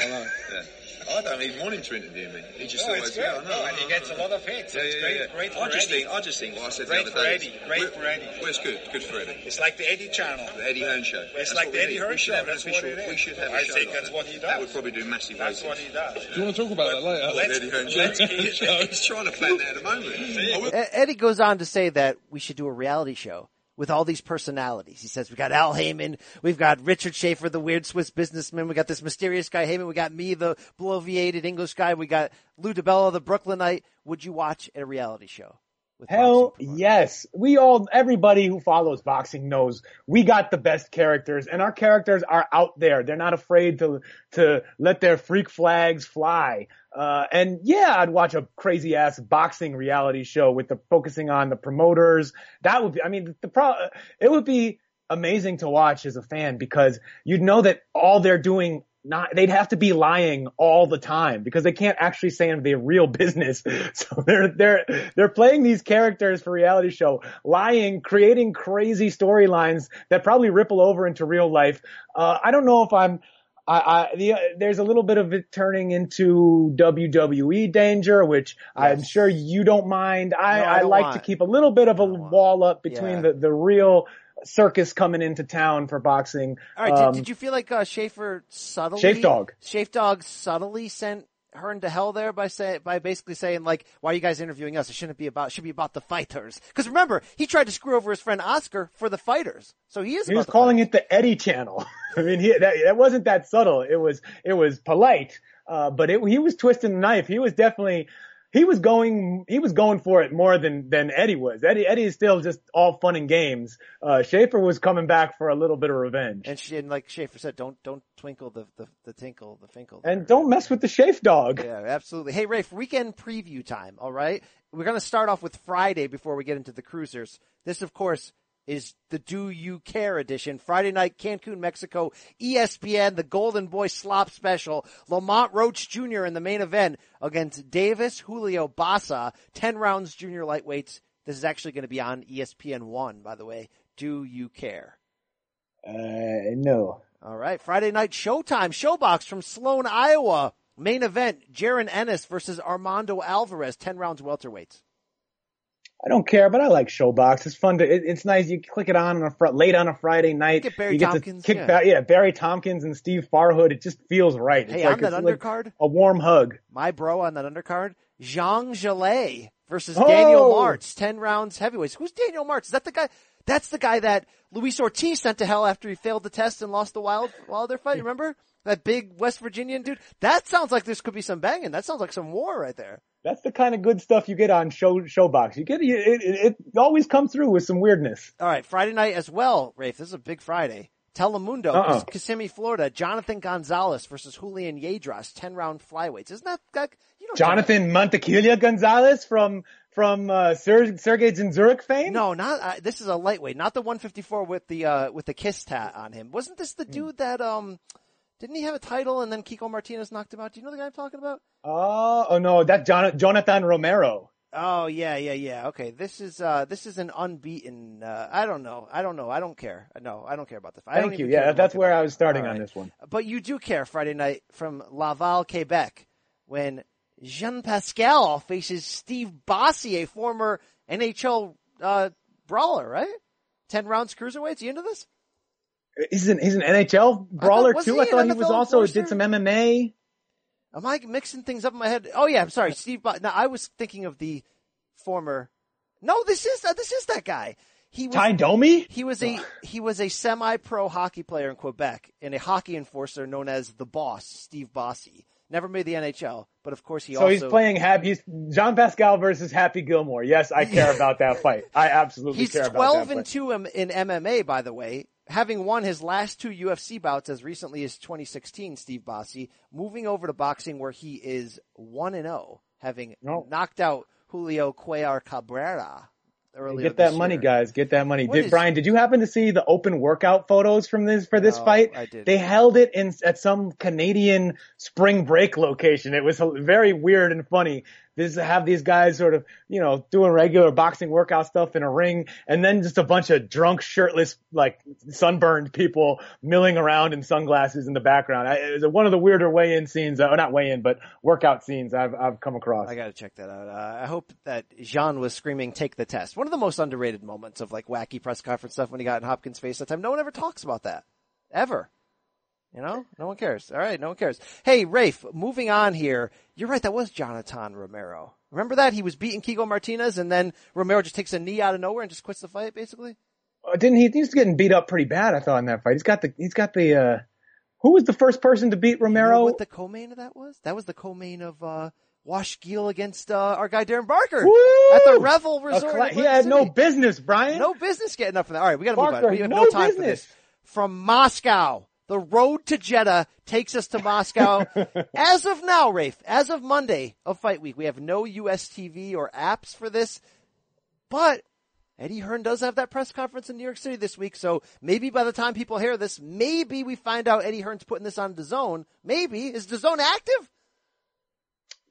I know. Yeah. I don't even want him to interview me. He just No, always it's good. yeah, oh, No, I and he gets I a know. lot of hits. Yeah, It's yeah, great- yeah. great I just Eddie. think, I just think what I said Great the other day. Eddie. Great We're- for Eddie. Well, it's good. Good for Eddie. It's like the Eddie channel. The Eddie Hearn show. It's That's like the Eddie need. Hearn we should show. Have That's what it is. We should have a I show think like that's what he does. That would probably do massive That's what he does. Do you want to talk about that later? The Eddie Hearn show. let's keep- He's trying to plan that at the moment. I will- Eddie goes on to say that we should do a reality show with all these personalities. He says we got Al Haymon, we've got Richard Schaefer, the weird Swiss businessman, we got this mysterious guy Haymon, we got me, the bloviated English guy, we got Lou DiBella, the Brooklynite. Would you watch a reality show? Hell yes. We all, everybody who follows boxing knows we got the best characters and our characters are out there. They're not afraid to, to let their freak flags fly. Uh, and yeah, I'd watch a crazy ass boxing reality show with the focusing on the promoters. That would be, I mean, the pro, it would be amazing to watch as a fan because you'd know that all they're doing not they'd have to be lying all the time because they can't actually say in their real business. So they're they're they're playing these characters for reality show, lying, creating crazy storylines that probably ripple over into real life. Uh, I don't know if I'm I, I the, there's a little bit of it turning into WWE danger, which I'm sure you don't mind. I, No, I I, like want- to keep a little bit of a wall up between Yeah. the, the real circus coming into town for boxing. All right. Um, did, did you feel like uh, Schaefer subtly, Shafe Dog. Shafe Dog subtly sent Hearn to hell there by say by basically saying like, "Why are you guys interviewing us? It shouldn't be about. Should be about the fighters." Because remember, he tried to screw over his friend Oscar for the fighters. So he is. He was calling fighters. it the Eddie channel. I mean, he, that, that wasn't that subtle. It was, it was polite. Uh, but it, he was twisting the knife. He was definitely, he was going he was going for it more than than Eddie was. Eddie Eddie is still just all fun and games. Uh, Schaefer was coming back for a little bit of revenge. And she and like Schaefer said, don't don't twinkle the the, the tinkle the finkle. And don't mess with the Schaefer dog. Yeah, absolutely. Hey, Rafe, weekend preview time. All right, we're gonna start off with Friday before we get into the cruisers. This, of course, is the Do You Care edition. Friday night, Cancun, Mexico, ESPN, the Golden Boy Slop Special, Lamont Roach Jr. in the main event against Deivis Julio Bassa, 10 rounds junior lightweights. This is actually going to be on ESPN 1, by the way. Do You Care? Uh, no. All right. Friday night showtime, ShoBox from Sloan, Iowa. Main event, Jaron Ennis versus Armando Alvarez, 10 rounds welterweights. I don't care, but I like ShoBox. It's fun to. It, it's nice. You click it on on a late on a Friday night. Get Barry you get Tompkins, to kick yeah. back. Yeah, Barry Tompkins and Steve Farhood. It just feels right. It's Hey, like, on that it's like undercard? a warm hug. My bro on that undercard, Jean Gelet versus Oh! Daniel Martz, 10 rounds heavyweights. Who's Daniel Martz? Is that the guy? That's the guy that Luis Ortiz sent to hell after he failed the test and lost the wild Wilder fight. Remember that big West Virginian dude? That sounds like this could be some banging. That sounds like some war right there. That's the kind of good stuff you get on show ShoBox. You get it, it, it always comes through with some weirdness. All right, Friday night as well, Rafe. This is a big Friday. Telemundo, Uh-uh. Kissimmee, Florida. Jonathan Gonzalez versus Julian Yedras, 10 round flyweights. Isn't that, that you don't Jonathan Montequilla Gonzalez from from uh, Ser- Sergey Zinzurek fame. No, not uh, this is a lightweight, not the 154 with the uh with the kiss tat on him. Wasn't this the dude that um didn't he have a title and then Kiko Martinez knocked him out? Do you know the guy I'm talking about? Oh, oh no, that's Jon- Jonathan Romero. Oh yeah, yeah, yeah. Okay, this is uh this is an unbeaten. Uh, I don't know. I don't know. I don't care. No, I don't care about this. I Thank you. Yeah, that's where I was starting All on this one. But you do care Friday night from Laval, Quebec, when Jean Pascal faces Steve Bossé, a former NHL uh, brawler, right? Ten rounds cruiserweights. You into this? He's an he's an NHL brawler was too. I thought he was also enforcer? did some MMA. Am I mixing things up in my head? Oh yeah, I'm sorry, Steve. Bo- no, I was thinking of the former. No, this is uh, this is that guy. He was Ty Domi? He was a he was a semi-pro hockey player in Quebec and a hockey enforcer known as the Boss, Steve Bossé. Never made the NHL, but of course he So also he's playing Happy. He's Jean Pascal versus Happy Gilmore. Yes, I care about that fight. I absolutely He's care about 12 that and fight. 2 in, in MMA, by the way, having won his last two UFC bouts as recently as 2016, Steve Bossé, moving over to boxing where he is 1 and 0, having knocked out Julio Cuellar Cabrera earlier Get that money, year. guys. Get that money. What Did is- Brian? Did you happen to see the open workout photos from this for this No, fight? I didn't. They held it in at some Canadian spring break location. It was very weird and funny. This have these guys sort of you know doing regular boxing workout stuff in a ring, and then just a bunch of drunk, shirtless, like sunburned people milling around in sunglasses in the background. I, it was one of the weirder weigh-in scenes, uh, not weigh-in, but workout scenes I've I've come across. I gotta check that out. Uh, I hope that Jean was screaming, take the test. One of the most underrated moments of like wacky press conference stuff when he got in Hopkins' face that time. No one ever talks about that. Ever. You know? No one cares. All right, no one cares. Hey, Rafe, moving on here. You're right, that was Jonathan Romero. Remember that? He was beating Kiko Martinez and then Romero just takes a knee out of nowhere and just quits the fight, basically? Uh, didn't he? He was getting beat up pretty bad. I thought in that fight. He's got the. He's got the. uh Who was the first person to beat You know Romero? what the co-main of that was? That was the co-main of, uh, Wash Geale against, uh, our guy Darren Barker Woo! at the Revel Resort. cla- he had no business, Brian. No business getting up for that. All right, we got to move on. We have no no, time for business. this. From Moscow, the road to Jeddah takes us to Moscow. as of now, Rafe, as of Monday of Fight Week, we have no US TV or apps for this, but Eddie Hearn does have that press conference in New York City this week, so maybe by the time people hear this, maybe we find out Eddie Hearn's putting this on the zone. Maybe. Is the zone active?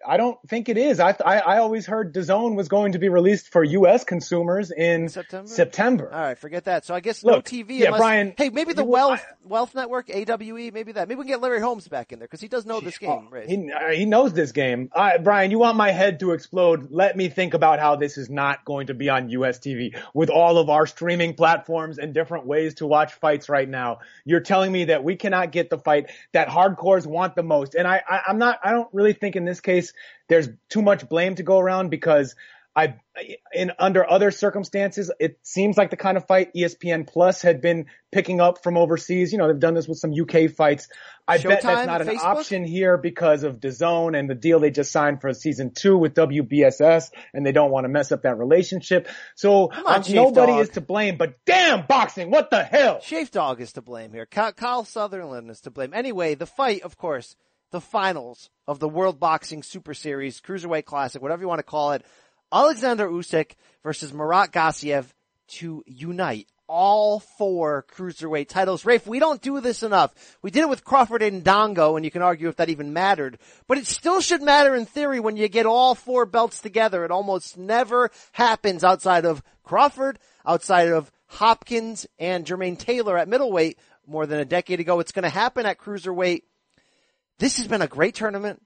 I don't think it is. I, I I always heard DAZN was going to be released for U.S. consumers in September? September. All right, forget that. So I guess no Look, TV. yeah, unless, Brian, Hey, maybe the Wealth Wealth Network, AWE, maybe that. Maybe we can get Larry Holmes back in there because he does know this game. Right? He uh, he knows this game. Uh, Brian, you want my head to explode? Let me think about how this is not going to be on U.S. TV with all of our streaming platforms and different ways to watch fights right now. You're telling me that we cannot get the fight that hardcores want the most, and I, I I'm not. I don't really think in this case there's too much blame to go around because I, in under other circumstances, it seems like the kind of fight ESPN Plus had been picking up from overseas. You know, they've done this with some UK fights. I bet that's not an Facebook? option here because of DAZN and the deal they just signed for season two with WBSS, and they don't want to mess up that relationship. So on, um, nobody Dog. is to blame, but damn boxing, what the hell? Shafe Dog is to blame here. Kalle Sauerland is to blame. Anyway, the fight, of course, the finals of the World Boxing Super Series, Cruiserweight Classic, whatever you want to call it. Alexander Usyk versus Murat Gassiev to unite all four cruiserweight titles. Rafe, we don't do this enough. We did it with Crawford and Dongo, and you can argue if that even mattered, but it still should matter in theory when you get all four belts together. It almost never happens outside of Crawford, outside of Hopkins and Jermaine Taylor at middleweight more than a decade ago. It's going to happen at cruiserweight. This has been a great tournament,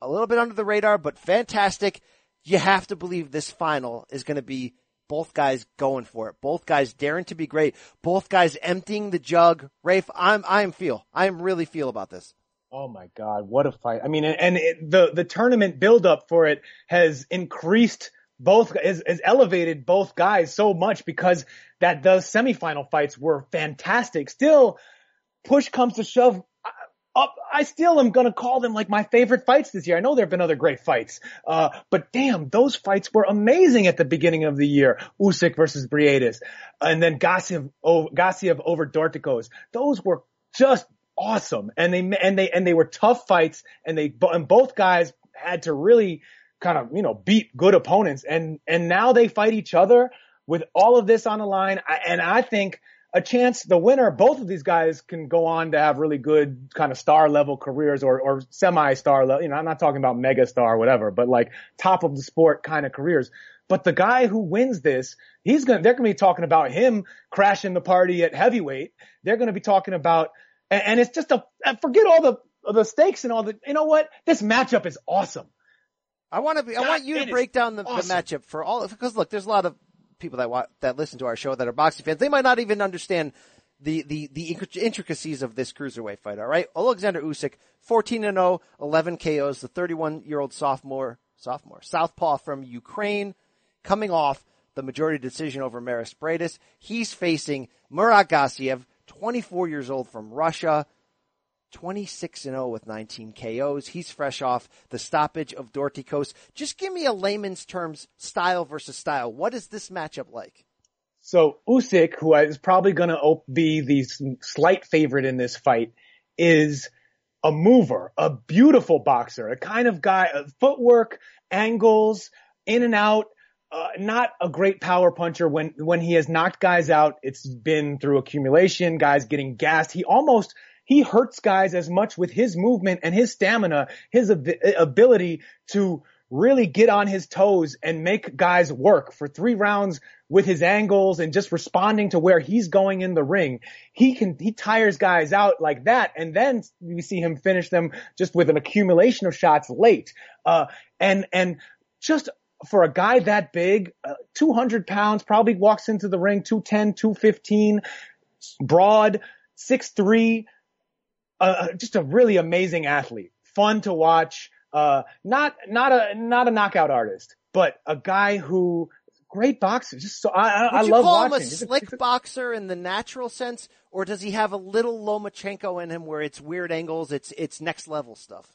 a little bit under the radar, but fantastic. You have to believe this final is going to be both guys going for it. Both guys daring to be great. Both guys emptying the jug. Rafe, I'm, I am feel. I am really feel about this. Oh my God, what a fight! I mean, and, it, the the tournament buildup for it has increased both has, elevated both guys so much because that those semifinal fights were fantastic. Still, push comes to shove. Up, I still am gonna call them like my favorite fights this year. I know there have been other great fights, uh, but damn, those fights were amazing at the beginning of the year. Usyk versus Briedis, and then Gassiev over Dorticos. Those were just awesome, and they and they and they were tough fights, and they and both guys had to really kind of you know beat good opponents, and and now they fight each other with all of this on the line, I- and I think a chance the winner both of these guys can go on to have really good kind of star level careers or or semi star level you know I'm not talking about mega star or whatever but like top of the sport kind of careers. But the guy who wins this he's going to they're going to be talking about him crashing the party at heavyweight. They're going to be talking about and, and it's just a uh, forget all the the stakes and all the you know what? This matchup is awesome. I want to be, I God, want you to break down the, awesome. the matchup for all, because look, there's a lot of people that wa- that listen to our show that are boxing fans. They might not even understand the, the, the intricacies of this cruiserweight fight, alright? Alexander Usyk, 14 and 0, 11 KOs, the 31 year old sophomore, sophomore, southpaw from Ukraine, coming off the majority decision over Mairis Briedis. He's facing Murat Gassiev, 24 years old from Russia. 26 and 0 with 19 KOs. He's fresh off the stoppage of Dorticos. Just give me a layman's terms style versus style. What is this matchup like? So Usyk, who is probably going to be the slight favorite in this fight, is a mover, a beautiful boxer, a kind of guy, uh, footwork, angles, in and out. Uh, not a great power puncher when when he has knocked guys out. It's been through accumulation, guys getting gassed. He almost he hurts guys as much with his movement and his stamina, his ab- ability to really get on his toes and make guys work for three rounds with his angles and just responding to where he's going in the ring. He can, he tires guys out like that. And then we see him finish them just with an accumulation of shots late. Uh, and, and just for a guy that big, uh, 200 pounds, probably walks into the ring 210, 215, broad, 6'3, uh, just a really amazing athlete, fun to watch. Uh, not not a not a knockout artist, but a guy who great boxer. Just so I I, Would I you love call watching. him a slick boxer in the natural sense, or does he have a little Lomachenko in him where it's weird angles, it's it's next level stuff?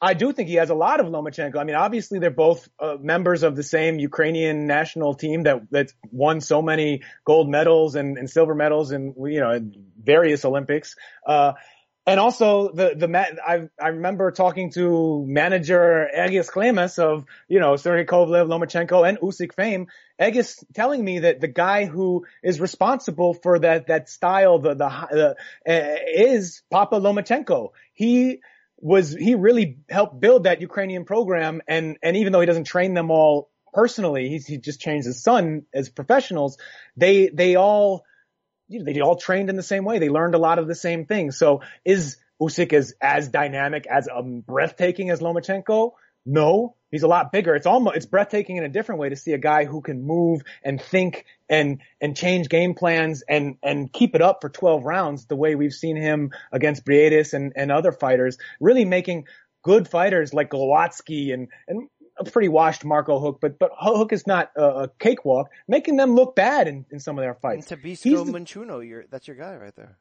I do think he has a lot of Lomachenko. I mean, obviously they're both uh, members of the same Ukrainian national team that that won so many gold medals and, and silver medals and you know in various Olympics. Uh, and also the the I I remember talking to manager Egis Klimas of you know Sergey Kovalev, Lomachenko, and Usyk fame. Egis telling me that the guy who is responsible for that that style the the, the uh, is Papa Lomachenko. He was he really helped build that Ukrainian program and and even though he doesn't train them all personally, he just trains his son as professionals. They they all you know, they all trained in the same way. They learned a lot of the same things. So is Usyk as as dynamic as um, breathtaking as Lomachenko? No, he's a lot bigger. It's almost it's breathtaking in a different way to see a guy who can move and think and and change game plans and and keep it up for 12 rounds the way we've seen him against Briedis and and other fighters, really making good fighters like Glowacki and and a pretty washed Marco Huck, but but Huck is not a, a cakewalk, making them look bad in, in some of their fights. And Tabisco the- Manchuno, you're, that's your guy right there.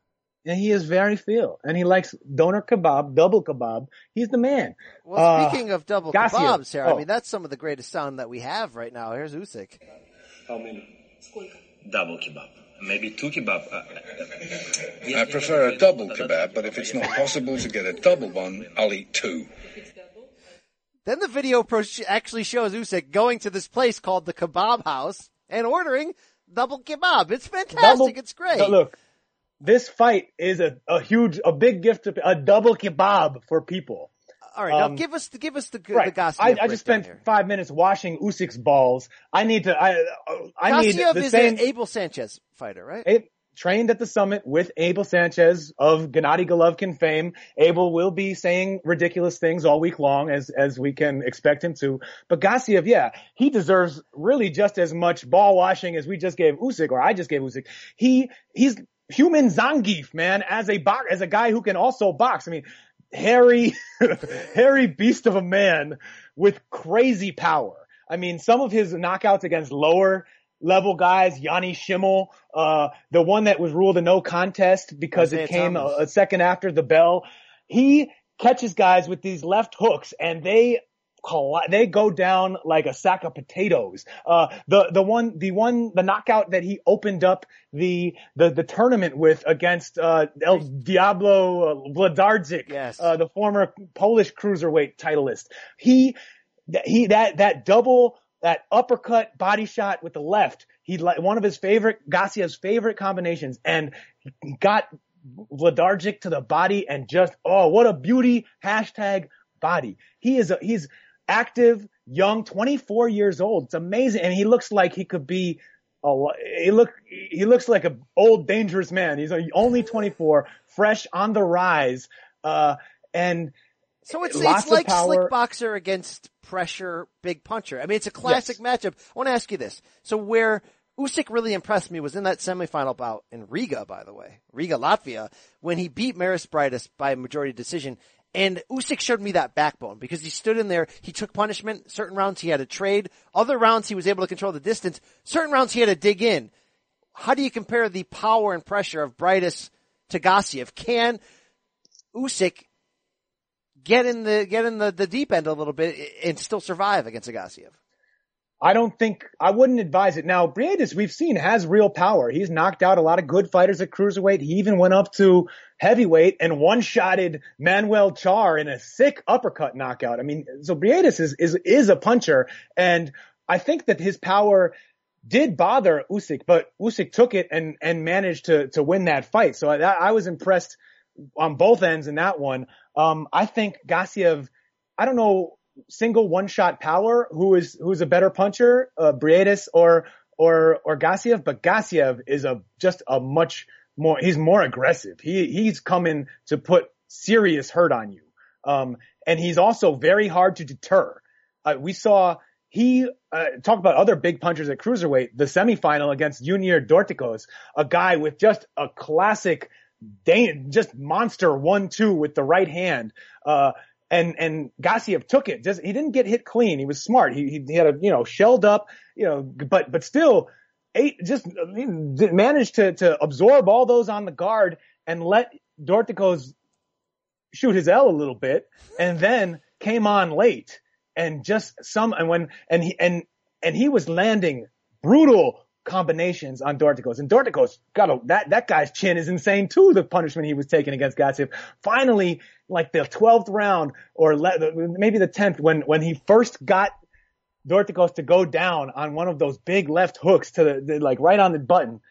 and he is very feel, and he likes doner kebab, double kebab. He's the man. Well, Uh, speaking of double Gassiev. kebabs, Sarah, Oh. I mean, that's some of the greatest sound that we have right now. Here's Usyk. How many? Double kebab. Maybe two kebab. Uh, I prefer a double kebab, but if it's not possible to get a double one, I'll eat two. Then the video pro- actually shows Usyk going to this place called the Kebab House and ordering double kebab. It's fantastic. Double- it's great. Look, this fight is a, a huge, a big gift, to, a double kebab for people. All right, now um, give us the give us the the Right. Gassiev I, I just spent here. five minutes washing Usyk's balls. I need to. I I need the is same. Abel Sanchez fighter, right? A- trained at the summit with Abel Sanchez of Gennady Golovkin fame. Abel will be saying ridiculous things all week long as, as we can expect him to. But Gassiev, yeah, he deserves really just as much ball washing as we just gave Usyk or I just gave Usyk. He, he's human Zangief, man, as a box, as a guy who can also box. I mean, hairy, hairy beast of a man with crazy power. I mean, some of his knockouts against lower level guys, Yanni Schimmel, uh, the one that was ruled a no contest because Isaiah it came a, a second after the bell. He catches guys with these left hooks and they they go down like a sack of potatoes. Uh, the, the one, the one, the knockout that he opened up the, the, the tournament with against, uh, El Diablo uh, Wlodarczyk, Yes. uh, the former Polish cruiserweight titleist. He, he that that double that uppercut body shot with the left. He one of his favorite Gassiev's favorite combinations, and got Wlodarczyk to the body and just oh what a beauty hashtag body. He is a he's active, young, 24 years old. It's amazing, and he looks like he could be. A, he look he looks like an old dangerous man. He's only 24, fresh on the rise, uh, and So it's, lots it's like slick boxer against pressure big puncher. I mean, it's a classic matchup. I want to ask you this. So where Usyk really impressed me was in that semifinal bout in Riga, by the way, Riga, Latvia, when he beat Mairis Briedis by majority decision. And Usyk showed me that backbone because he stood in there, he took punishment, certain rounds he had to trade, other rounds he was able to control the distance, certain rounds he had to dig in. How do you compare the power and pressure of Briedis to Gassiev? Can Usyk get in the get in the, the deep end a little bit and still survive against Agasiev. I don't think I wouldn't advise it. Now, Briedis, we've seen has real power. He's knocked out a lot of good fighters at cruiserweight. He even went up to heavyweight and one-shotted Manuel Charr in a sick uppercut knockout. I mean, so Briedis is is is a puncher, and I think that his power did bother Usyk, but Usyk took it and and managed to to win that fight. So I, I was impressed on both ends in that one. Um, I think Gassiev, I don't know single one shot power who is who's a better puncher, uh, Briedis or or or Gassiev, but Gassiev is a just a much more he's more aggressive. He he's coming to put serious hurt on you. Um, and he's also very hard to deter. Uh, we saw he uh, talk about other big punchers at cruiserweight. The semifinal against Junior Dorticos, a guy with just a classic, dan- just monster one-two with the right hand. Uh, and and Gassiev took it. Just he didn't get hit clean. He was smart. He he, he had a you know shelled up, you know, but but still eight just managed to to absorb all those on the guard and let Dorticos shoot his L a little bit, and then came on late and just some and when and he and and he was landing brutal combinations on Dorticos. And Dorticos got a, that, that guy's chin is insane too, the punishment he was taking against Gassiev. Finally, like the 12th round or le- maybe the 10th when, when he first got Dorticos to go down on one of those big left hooks to the, the like right on the button.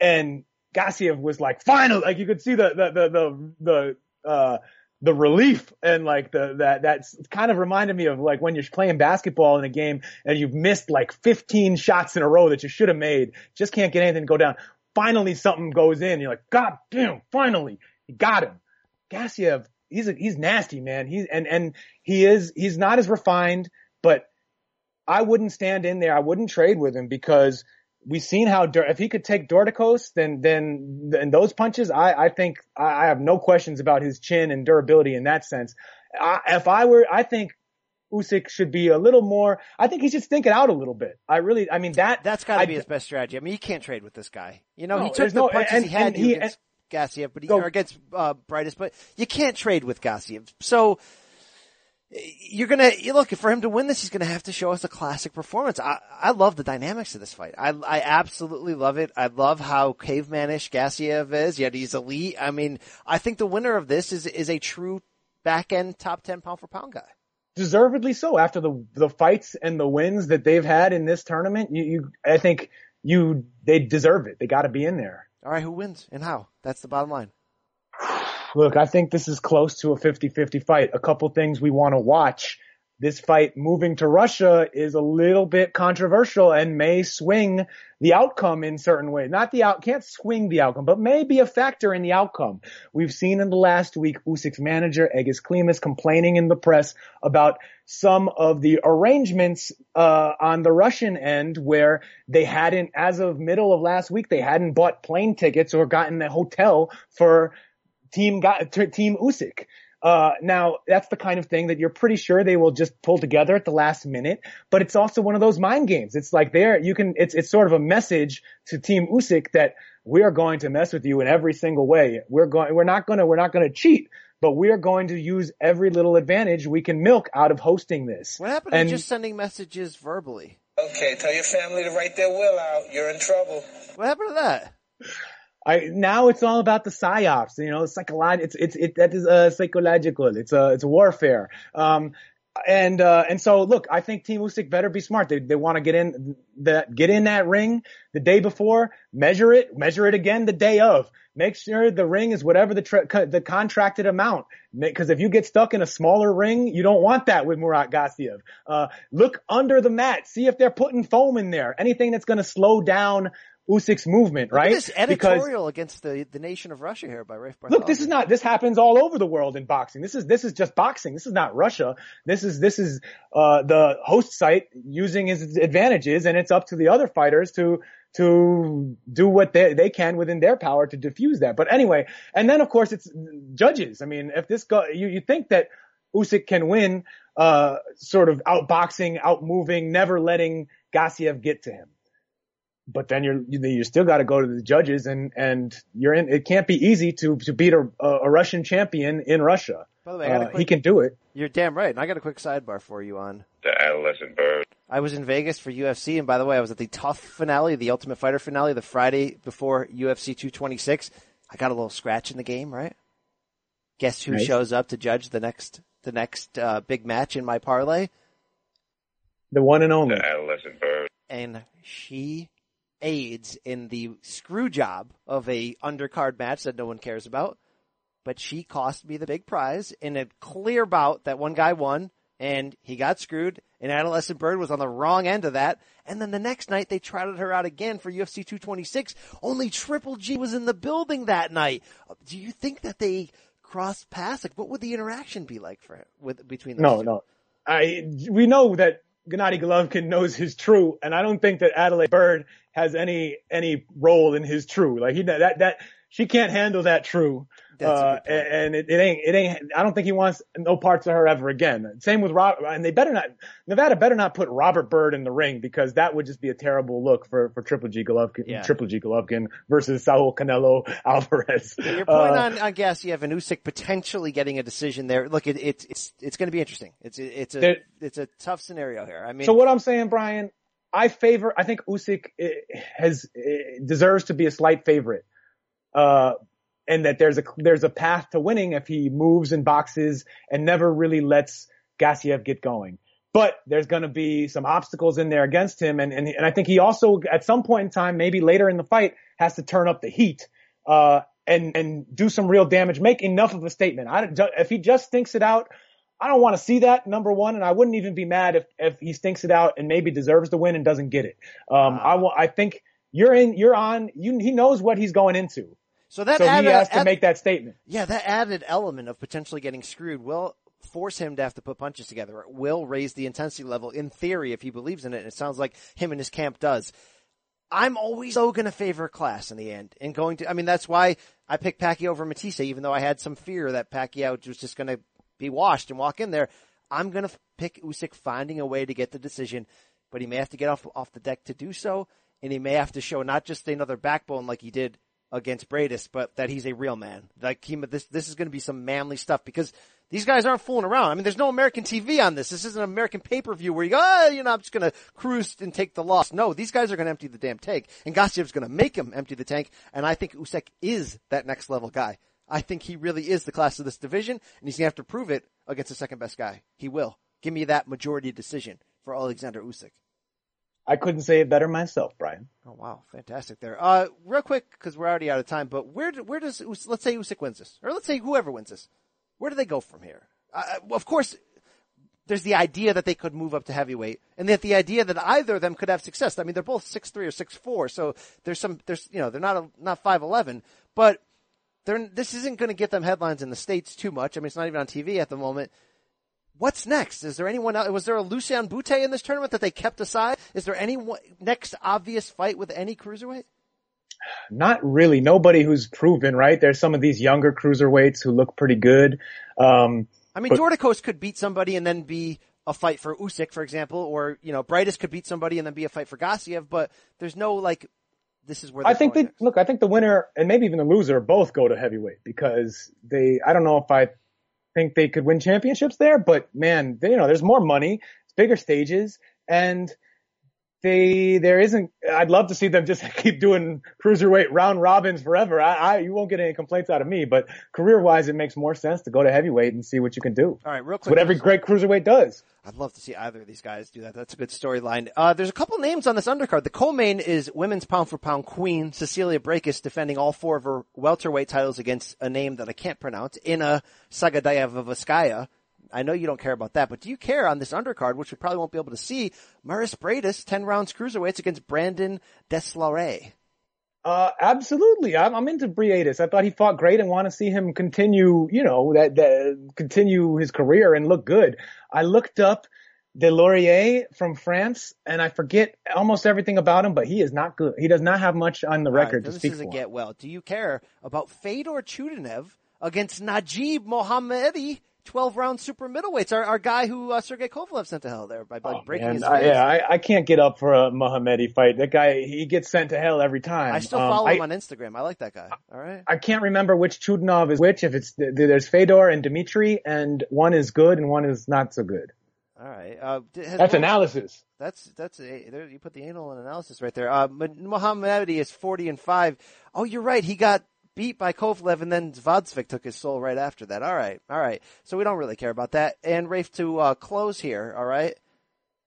And Gassiev was like, final, like you could see the, the, the, the, the, uh, the relief and like the that that's kind of reminded me of like when you're playing basketball in a game and you've missed like 15 shots in a row that you should have made, just can't get anything to go down. Finally, something goes in. You're like, God damn! Finally, he got him. Gassiev, he's a, he's nasty, man. He's and and he is he's not as refined, but I wouldn't stand in there. I wouldn't trade with him because we've seen how if he could take Dorticos, then then and those punches, I I think I have no questions about his chin and durability in that sense. I, if I were, I think Usyk should be a little more. I think he should stink it out a little bit. I really, I mean that That's got to be his best strategy. I mean, you can't trade with this guy. You know, No, he took the no- punches and- he had and he- against Gassiev, but he, Go. or against uh, Briedis, but you can't trade with Gassiev. So you're gonna you look for him to win this. He's gonna have to show us a classic performance. I I love the dynamics of this fight. I I absolutely love it. I love how cavemanish Gassiev is. Yet he's elite. I mean, I think the winner of this is is a true back end top ten pound for pound guy. deservedly so after the the fights and the wins that they've had in this tournament. You, you I think you they deserve it. They got to be in there. All right, who wins and how? That's the bottom line. Look, I think this is close to a 50-50 fight. A couple things we want to watch. This fight moving to Russia is a little bit controversial and may swing the outcome in certain ways. Not the out, can't swing the outcome, but may be a factor in the outcome. We've seen in the last week Usyk's manager, Egis Klimas, complaining in the press about some of the arrangements, uh, on the Russian end where they hadn't, as of middle of last week, they hadn't bought plane tickets or gotten a hotel for team got t- team Usyk. Uh, now that's the kind of thing that you're pretty sure they will just pull together at the last minute, but it's also one of those mind games. It's like there, you can, it's, it's sort of a message to team Usyk that we are going to mess with you in every single way. We're going, we're not gonna, we're not gonna cheat, but we are going to use every little advantage we can milk out of hosting this. What happened And- to just sending messages verbally? Okay, tell your family to write their will out. You're in trouble. What happened to that? I now it's all about the psyops, you know, psychological. It's it's it that is uh, psychological. It's a it's warfare. Um, and uh, and so look, I think Team Usyk better be smart. They they want to get in that get in that ring the day before, measure it, measure it again the day of. Make sure the ring is whatever the tra- co- the contracted amount. Because if you get stuck in a smaller ring, you don't want that with Murat Gassiev. Uh, look under the mat, see if they're putting foam in there. Anything that's going to slow down Usyk's movement, right? this editorial against the, the nation of Russia here by Rafe Look, this is not, this happens all over the world in boxing. This is, this is just boxing. This is not Russia. This is, this is, uh, the host site using his advantages and it's up to the other fighters to, to do what they, they can within their power to diffuse that. But anyway, and then of course it's judges. I mean, if this go, you, you think that Usyk can win, uh, sort of outboxing, outmoving, never letting Gassiev get to him but then you're you, you still got to go to the judges and and you're in it can't be easy to to beat a, a Russian champion in Russia. By the way, I got a Uh, quick- he can do it. You're damn right. And I got a quick sidebar for you on. The adolescent bird. I was in Vegas for UFC, and by the way, I was at the tough finale, the Ultimate Fighter finale, the Friday before UFC 226. I got a little scratch in the game, right? Guess who Nice. shows up to judge the next the next uh, big match in my parlay? The one and only. The adolescent bird. And she aids in the screw job of a undercard match that no one cares about. But she cost me the big prize in a clear bout that one guy won and he got screwed and Adolescent Bird was on the wrong end of that. And then the next night they trotted her out again for UFC 226. Only Triple G was in the building that night. Do you think that they crossed paths? Like what would the interaction be like for him with between those No, two? no. I we know that Gennady Golovkin knows his true, and I don't think that Adalaide Byrd has any any role in his true. Like he that that she can't handle that true. Uh, and it, it ain't, it ain't, I don't think he wants no parts of her ever again. Same with Rob, and they better not, Nevada better not put Robert Bird in the ring because that would just be a terrible look for, for Triple G Golovkin, Yeah. Triple G Golovkin versus Saul Canelo Alvarez. Your point Uh, on, on Gassiev and Usyk potentially getting a decision there. Look, it, it's it's it's going to be interesting. It's it's a it's a tough scenario here. I mean, so what I'm saying, Brian, I favor. I think Usyk eh, has eh, deserves to be a slight favorite, uh, and that there's a there's a path to winning if he moves and boxes and never really lets Gassiev get going. But there's going to be some obstacles in there against him, and, and and I think he also at some point in time, maybe later in the fight, has to turn up the heat. Uh, and, and do some real damage, make enough of a statement. I if he just thinks it out, I don't want to see that number one, and I wouldn't even be mad if if he stinks it out and maybe deserves to win and doesn't get it. Um, I want, I think you're in, you're on. You, he knows what he's going into, so that so he has to add- make that statement. yeah, that added element of potentially getting screwed will force him to have to put punches together. It will raise the intensity level in theory if he believes in it. And it sounds like him and his camp does. I'm always so going to favor class in the end and going to, I mean, that's why I picked Pacquiao over Matthysse, even though I had some fear that Pacquiao was just going to be washed and walk in there. I'm going to pick Usyk finding a way to get the decision, but he may have to get off off the deck to do so, and he may have to show not just another backbone like he did against Briedis, but that he's a real man. Like he, this this is going to be some manly stuff because these guys aren't fooling around. I mean, there's no American TV on this. This isn't an American pay-per-view where you go, oh, you know, I'm just going to cruise and take the loss. No, these guys are going to empty the damn tank, and Gassiev's going to make him empty the tank. And I think Usyk is that next level guy. I think he really is the class of this division, and he's going to have to prove it against the second best guy. He will. Give me that majority decision for Alexander Usyk. I couldn't say it better myself, Brian. Oh wow, fantastic there. Uh, real quick, because we're already out of time, but where do, where does let's say Usyk wins this, or let's say whoever wins this, where do they go from here? Uh, of course, there's the idea that they could move up to heavyweight, and that the idea that either of them could have success. I mean, they're both six three or six four, so there's some there's you know they're not a, not five eleven, but they're this isn't going to get them headlines in the states too much. I mean, it's not even on TV at the moment. What's next? Is there anyone else? Was there a Lucian Bute in this tournament that they kept aside? Is there any next obvious fight with any cruiserweight? Not really. Nobody who's proven, right? There's some of these younger cruiserweights who look pretty good. Um, I mean, but- could beat somebody and then be a fight for Usyk, for example, or you know, Briedis could beat somebody and then be a fight for Gassiev. But there's no like, this is where I think they look. I think the winner and maybe even the loser both go to heavyweight because they. I don't know if I think they could win championships there, but man, they, you know, there's more money, it's bigger stages, and they there isn't. I'd love to see them just keep doing cruiserweight round robins forever. I, I you won't get any complaints out of me, but career wise, it makes more sense to go to heavyweight and see what you can do. All right, real It's quick. what every great cruiserweight does. I'd love to see either of these guys do that. That's a good storyline. Uh, there's a couple names on this undercard. The co-main is women's pound for pound queen Cecilia Brækhus defending all four of her welterweight titles against a name that I can't pronounce, Ina Sagadayevaskaya. I know you don't care about that, but do you care on this undercard, which we probably won't be able to see? Mairis Briedis, 10 rounds cruiserweights against Brandon Deslaurier. Uh, absolutely. I'm, I'm into Briedis. I thought he fought great and want to see him continue, you know, that, that, continue his career and look good. I looked up Deslaurier from France and I forget almost everything about him, but he is not good. He does not have much on the right, record so to this speak doesn't for. get well. Do you care about Fedor Chudinov against Nadjib Mohammedi, 12 round super middleweights? Our, our guy who uh, Sergey Kovalev sent to hell there by like, breaking Oh, Man, his I, face. yeah, I, I can't get up for a Mohammedi fight. That guy, he gets sent to hell every time. I still Um, follow I- him on Instagram. I like that guy. All right. I can't remember which Chudinov is which. If it's there's Fedor and Dmitry, and one is good and one is not so good. All right. Uh, That's Mo- analysis. That's that's a, there, you put the anal and analysis right there. Uh, Mo- Mohammedi is forty and five. Oh, you're right. He got beat by Kovalev, and then Gvozdyk took his soul right after that. All right, all right. So we don't really care about that. And Rafe to uh, close here. All right.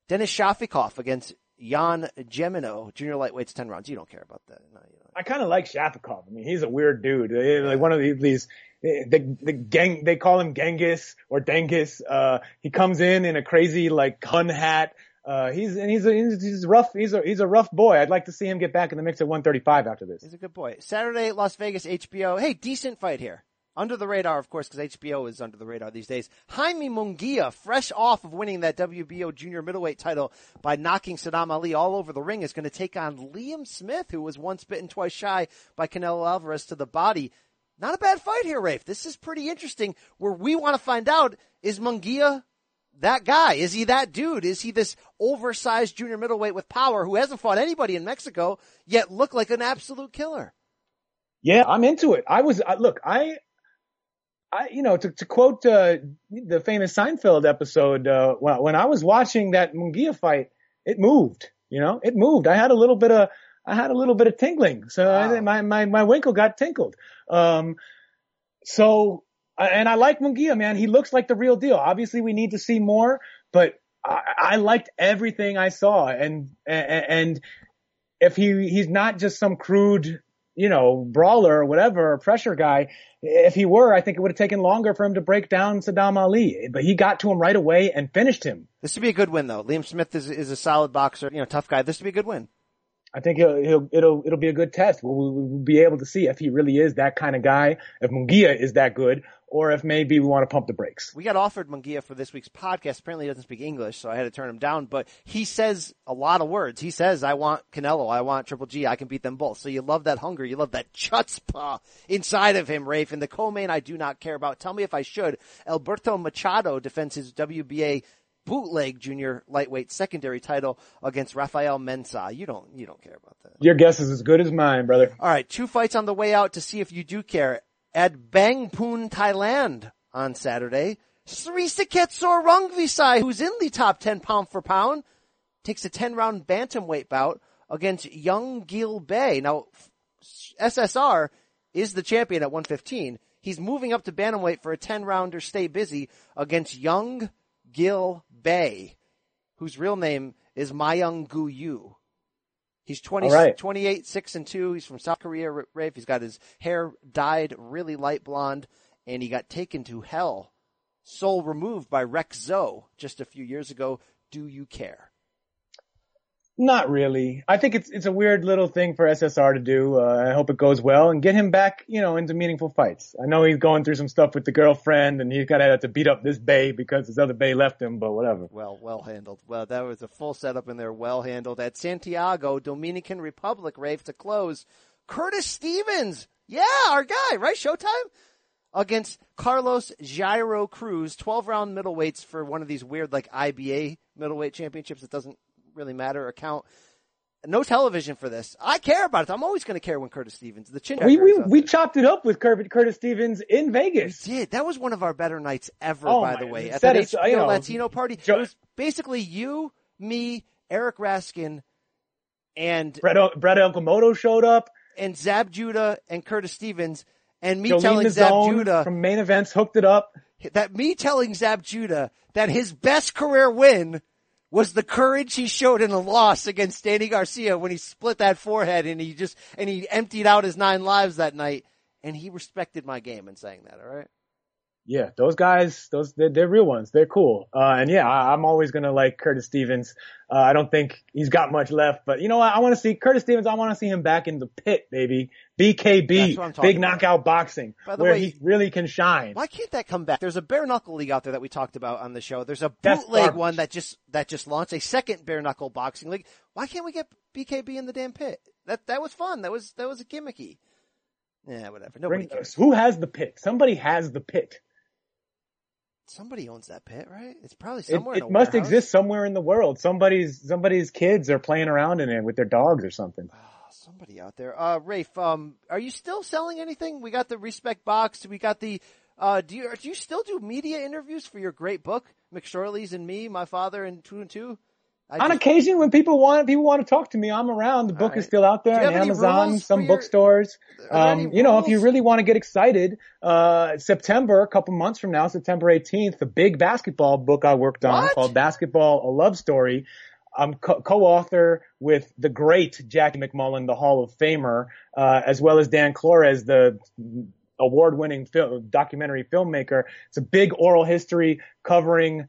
Denis Shafikov against Jan Gemino, junior lightweights, ten rounds. You don't care about that. No. I kind of like Shafikov. I mean, he's a weird dude. Like one of these, the the gang they call him Genghis or Dengis. Uh, he comes in in a crazy like Hun hat. Uh, he's and he's a, he's, rough. He's a he's a rough boy. I'd like to see him get back in the mix at 135 after this. He's a good boy. Saturday, Las Vegas, HBO. Hey, decent fight here. Under the radar, of course, because HBO is under the radar these days. Jaime Munguia, fresh off of winning that WBO junior middleweight title by knocking Saddam Ali all over the ring, is going to take on Liam Smith, who was once bitten, twice shy by Canelo Alvarez to the body. Not a bad fight here, Rafe. This is pretty interesting. Where we want to find out is Munguia that guy? Is he that dude? Is he this oversized junior middleweight with power who hasn't fought anybody in Mexico yet look like an absolute killer? Yeah, I'm into it. I was uh, look, I, I, you know, to, to quote uh, the famous Seinfeld episode, uh, when, when I was watching that Munguia fight, it moved. You know, it moved. I had a little bit of, I had a little bit of tingling. So I, my my my winkle got tinkled. Um, so Uh, and I like Munguia, man. He looks like the real deal. Obviously, we need to see more, but I, I liked everything I saw, and and, and if he he's not just some crude you know, brawler or whatever, or pressure guy. If he were, I think it would have taken longer for him to break down Saddam Ali, but he got to him right away and finished him. This would be a good win, though. Liam Smith is is a solid boxer, you know, tough guy. This would be a good win. I think he'll, he'll it'll it'll be a good test. We'll, we'll be able to see if he really is that kind of guy, if Munguia is that good, or if maybe we want to pump the brakes. We got offered Munguia for this week's podcast. Apparently, he doesn't speak English, so I had to turn him down. But he says a lot of words. He says, "I want Canelo. I want Triple G. I can beat them both." So you love that hunger. You love that chutzpah inside of him, Rafe. And the co-main, I do not care about. Tell me if I should. Alberto Machado defends his WBA bootleg junior lightweight secondary title against Rafael Mensah. You don't, you don't care about that. Your guess is as good as mine, brother. All right, two fights on the way out to see if you do care. At Bangpun, Thailand on Saturday, Srisaket Sor Rungvisai, who's in the top 10 pound for pound, takes a 10 round bantamweight bout against Young Gil Bae. Now, SSR is the champion at 115. He's moving up to bantamweight for a 10 rounder stay busy against Young Gil Bae, whose real name is Mayung Gu Yu. He's 20, All right. 28, 6 and 2. He's from South Korea, Rafe. He's got his hair dyed really light blonde and he got taken to hell. Soul removed by Rex Tso just a few years ago. Do you care? Not really. I think it's it's a weird little thing for SSR to do. Uh, I hope it goes well and get him back, you know, into meaningful fights. I know he's going through some stuff with the girlfriend and he's got to have to beat up this bay because his other bay left him, but whatever. Well, well handled. Well, that was a full setup in there, well handled. At Santiago, Dominican Republic, Rafe to close. Curtis Stevens. Yeah, our guy, right? Showtime? Against Carlos Jairo Cruz, 12 round middleweights for one of these weird like IBA middleweight championships that doesn't really matter or count. No television for this. I care about it. I'm always going to care when Curtis Stevens, the chin. We we we chopped it up with Cur- Curtis Stevens in Vegas. We did. That was one of our better nights ever, Oh by the way. At that us- HBO you know, Latino party. It was basically you, me, Eric Raskin, and Brett Brett showed up. and Zab Judah and Curtis Stevens, and me Jolene telling Zab Judah from main events hooked it up. that me telling Zab Judah that his best career win was the courage he showed in a loss against Danny Garcia when he split that forehead and he just and he emptied out his nine lives that night, and he respected my game in saying that. All right. Yeah, those guys, those they're, they're real ones. They're cool. Uh, and yeah, I, I'm always gonna like Curtis Stevens. Uh, I don't think he's got much left, but you know what? I want to see Curtis Stevens. I want to see him back in the pit, baby. BKB, big about. knockout boxing, By the where way- he really can shine. Why can't that come back? There's a bare knuckle league out there that we talked about on the show. There's a bootleg one that just that just launched a second bare knuckle boxing league. Why can't we get BKB in the damn pit? That that was fun. That was that was a gimmicky. Yeah, whatever. Nobody Bring- cares. who has the pit? Somebody has the pit. Somebody owns that pit, right? It's probably It, somewhere. in it must warehouse. exist somewhere in the world. Somebody's somebody's kids are playing around in it with their dogs or something. Somebody out there. Uh, Rafe, um, are you still selling anything? We got the respect box. We got the. Uh, do you do you still do media interviews for your great book, McSorley's and me, my father, and two and two? I On just- occasion, when people want people want to talk to me, I'm around. The book right. is still out there on Amazon, some your- bookstores. Um, you know, if you really want to get excited, uh, September, a couple months from now, September 18th, the big basketball book I worked on What? called Basketball: A Love Story. I'm co- co-author with the great Jackie MacMullan, the Hall of Famer, uh, as well as Dan Klores, the award-winning film, documentary filmmaker. It's a big oral history covering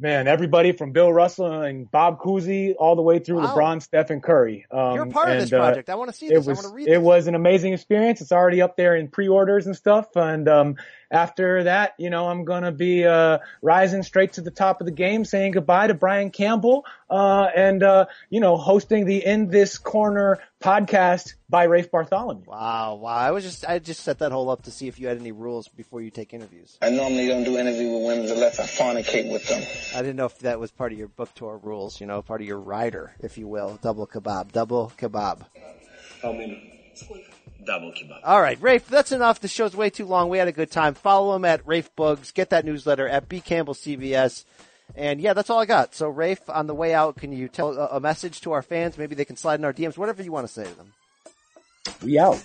Man, everybody from Bill Russell and Bob Cousy all the way through Wow. LeBron, Stephen Curry. Um, You're a part of and, this uh, project. I want to see it this. was I want to read it this. was an amazing experience. It's already up there in pre-orders and stuff. And um, after that, you know, I'm gonna be uh, rising straight to the top of the game, saying goodbye to Brian Campbell, uh, and uh, you know, hosting the In This Corner podcast by Rafe Bartholomew. Wow, wow. I was just I just set that whole up to see if you had any rules before you take interviews. I normally don't do interview with women unless I fornicate with them. I didn't know if that was part of your book tour rules, you know, part of your rider, if you will. Double kebab, double kebab. How many? Double kebab. All right, Rafe, that's enough. The show's way too long. We had a good time. Follow him at Rafe Bugs. Get that newsletter at B Campbell CBS. And yeah, that's all I got. So Rafe, on the way out, can you tell a, a message to our fans? Maybe they can slide in our DMs, whatever you want to say to them. We out.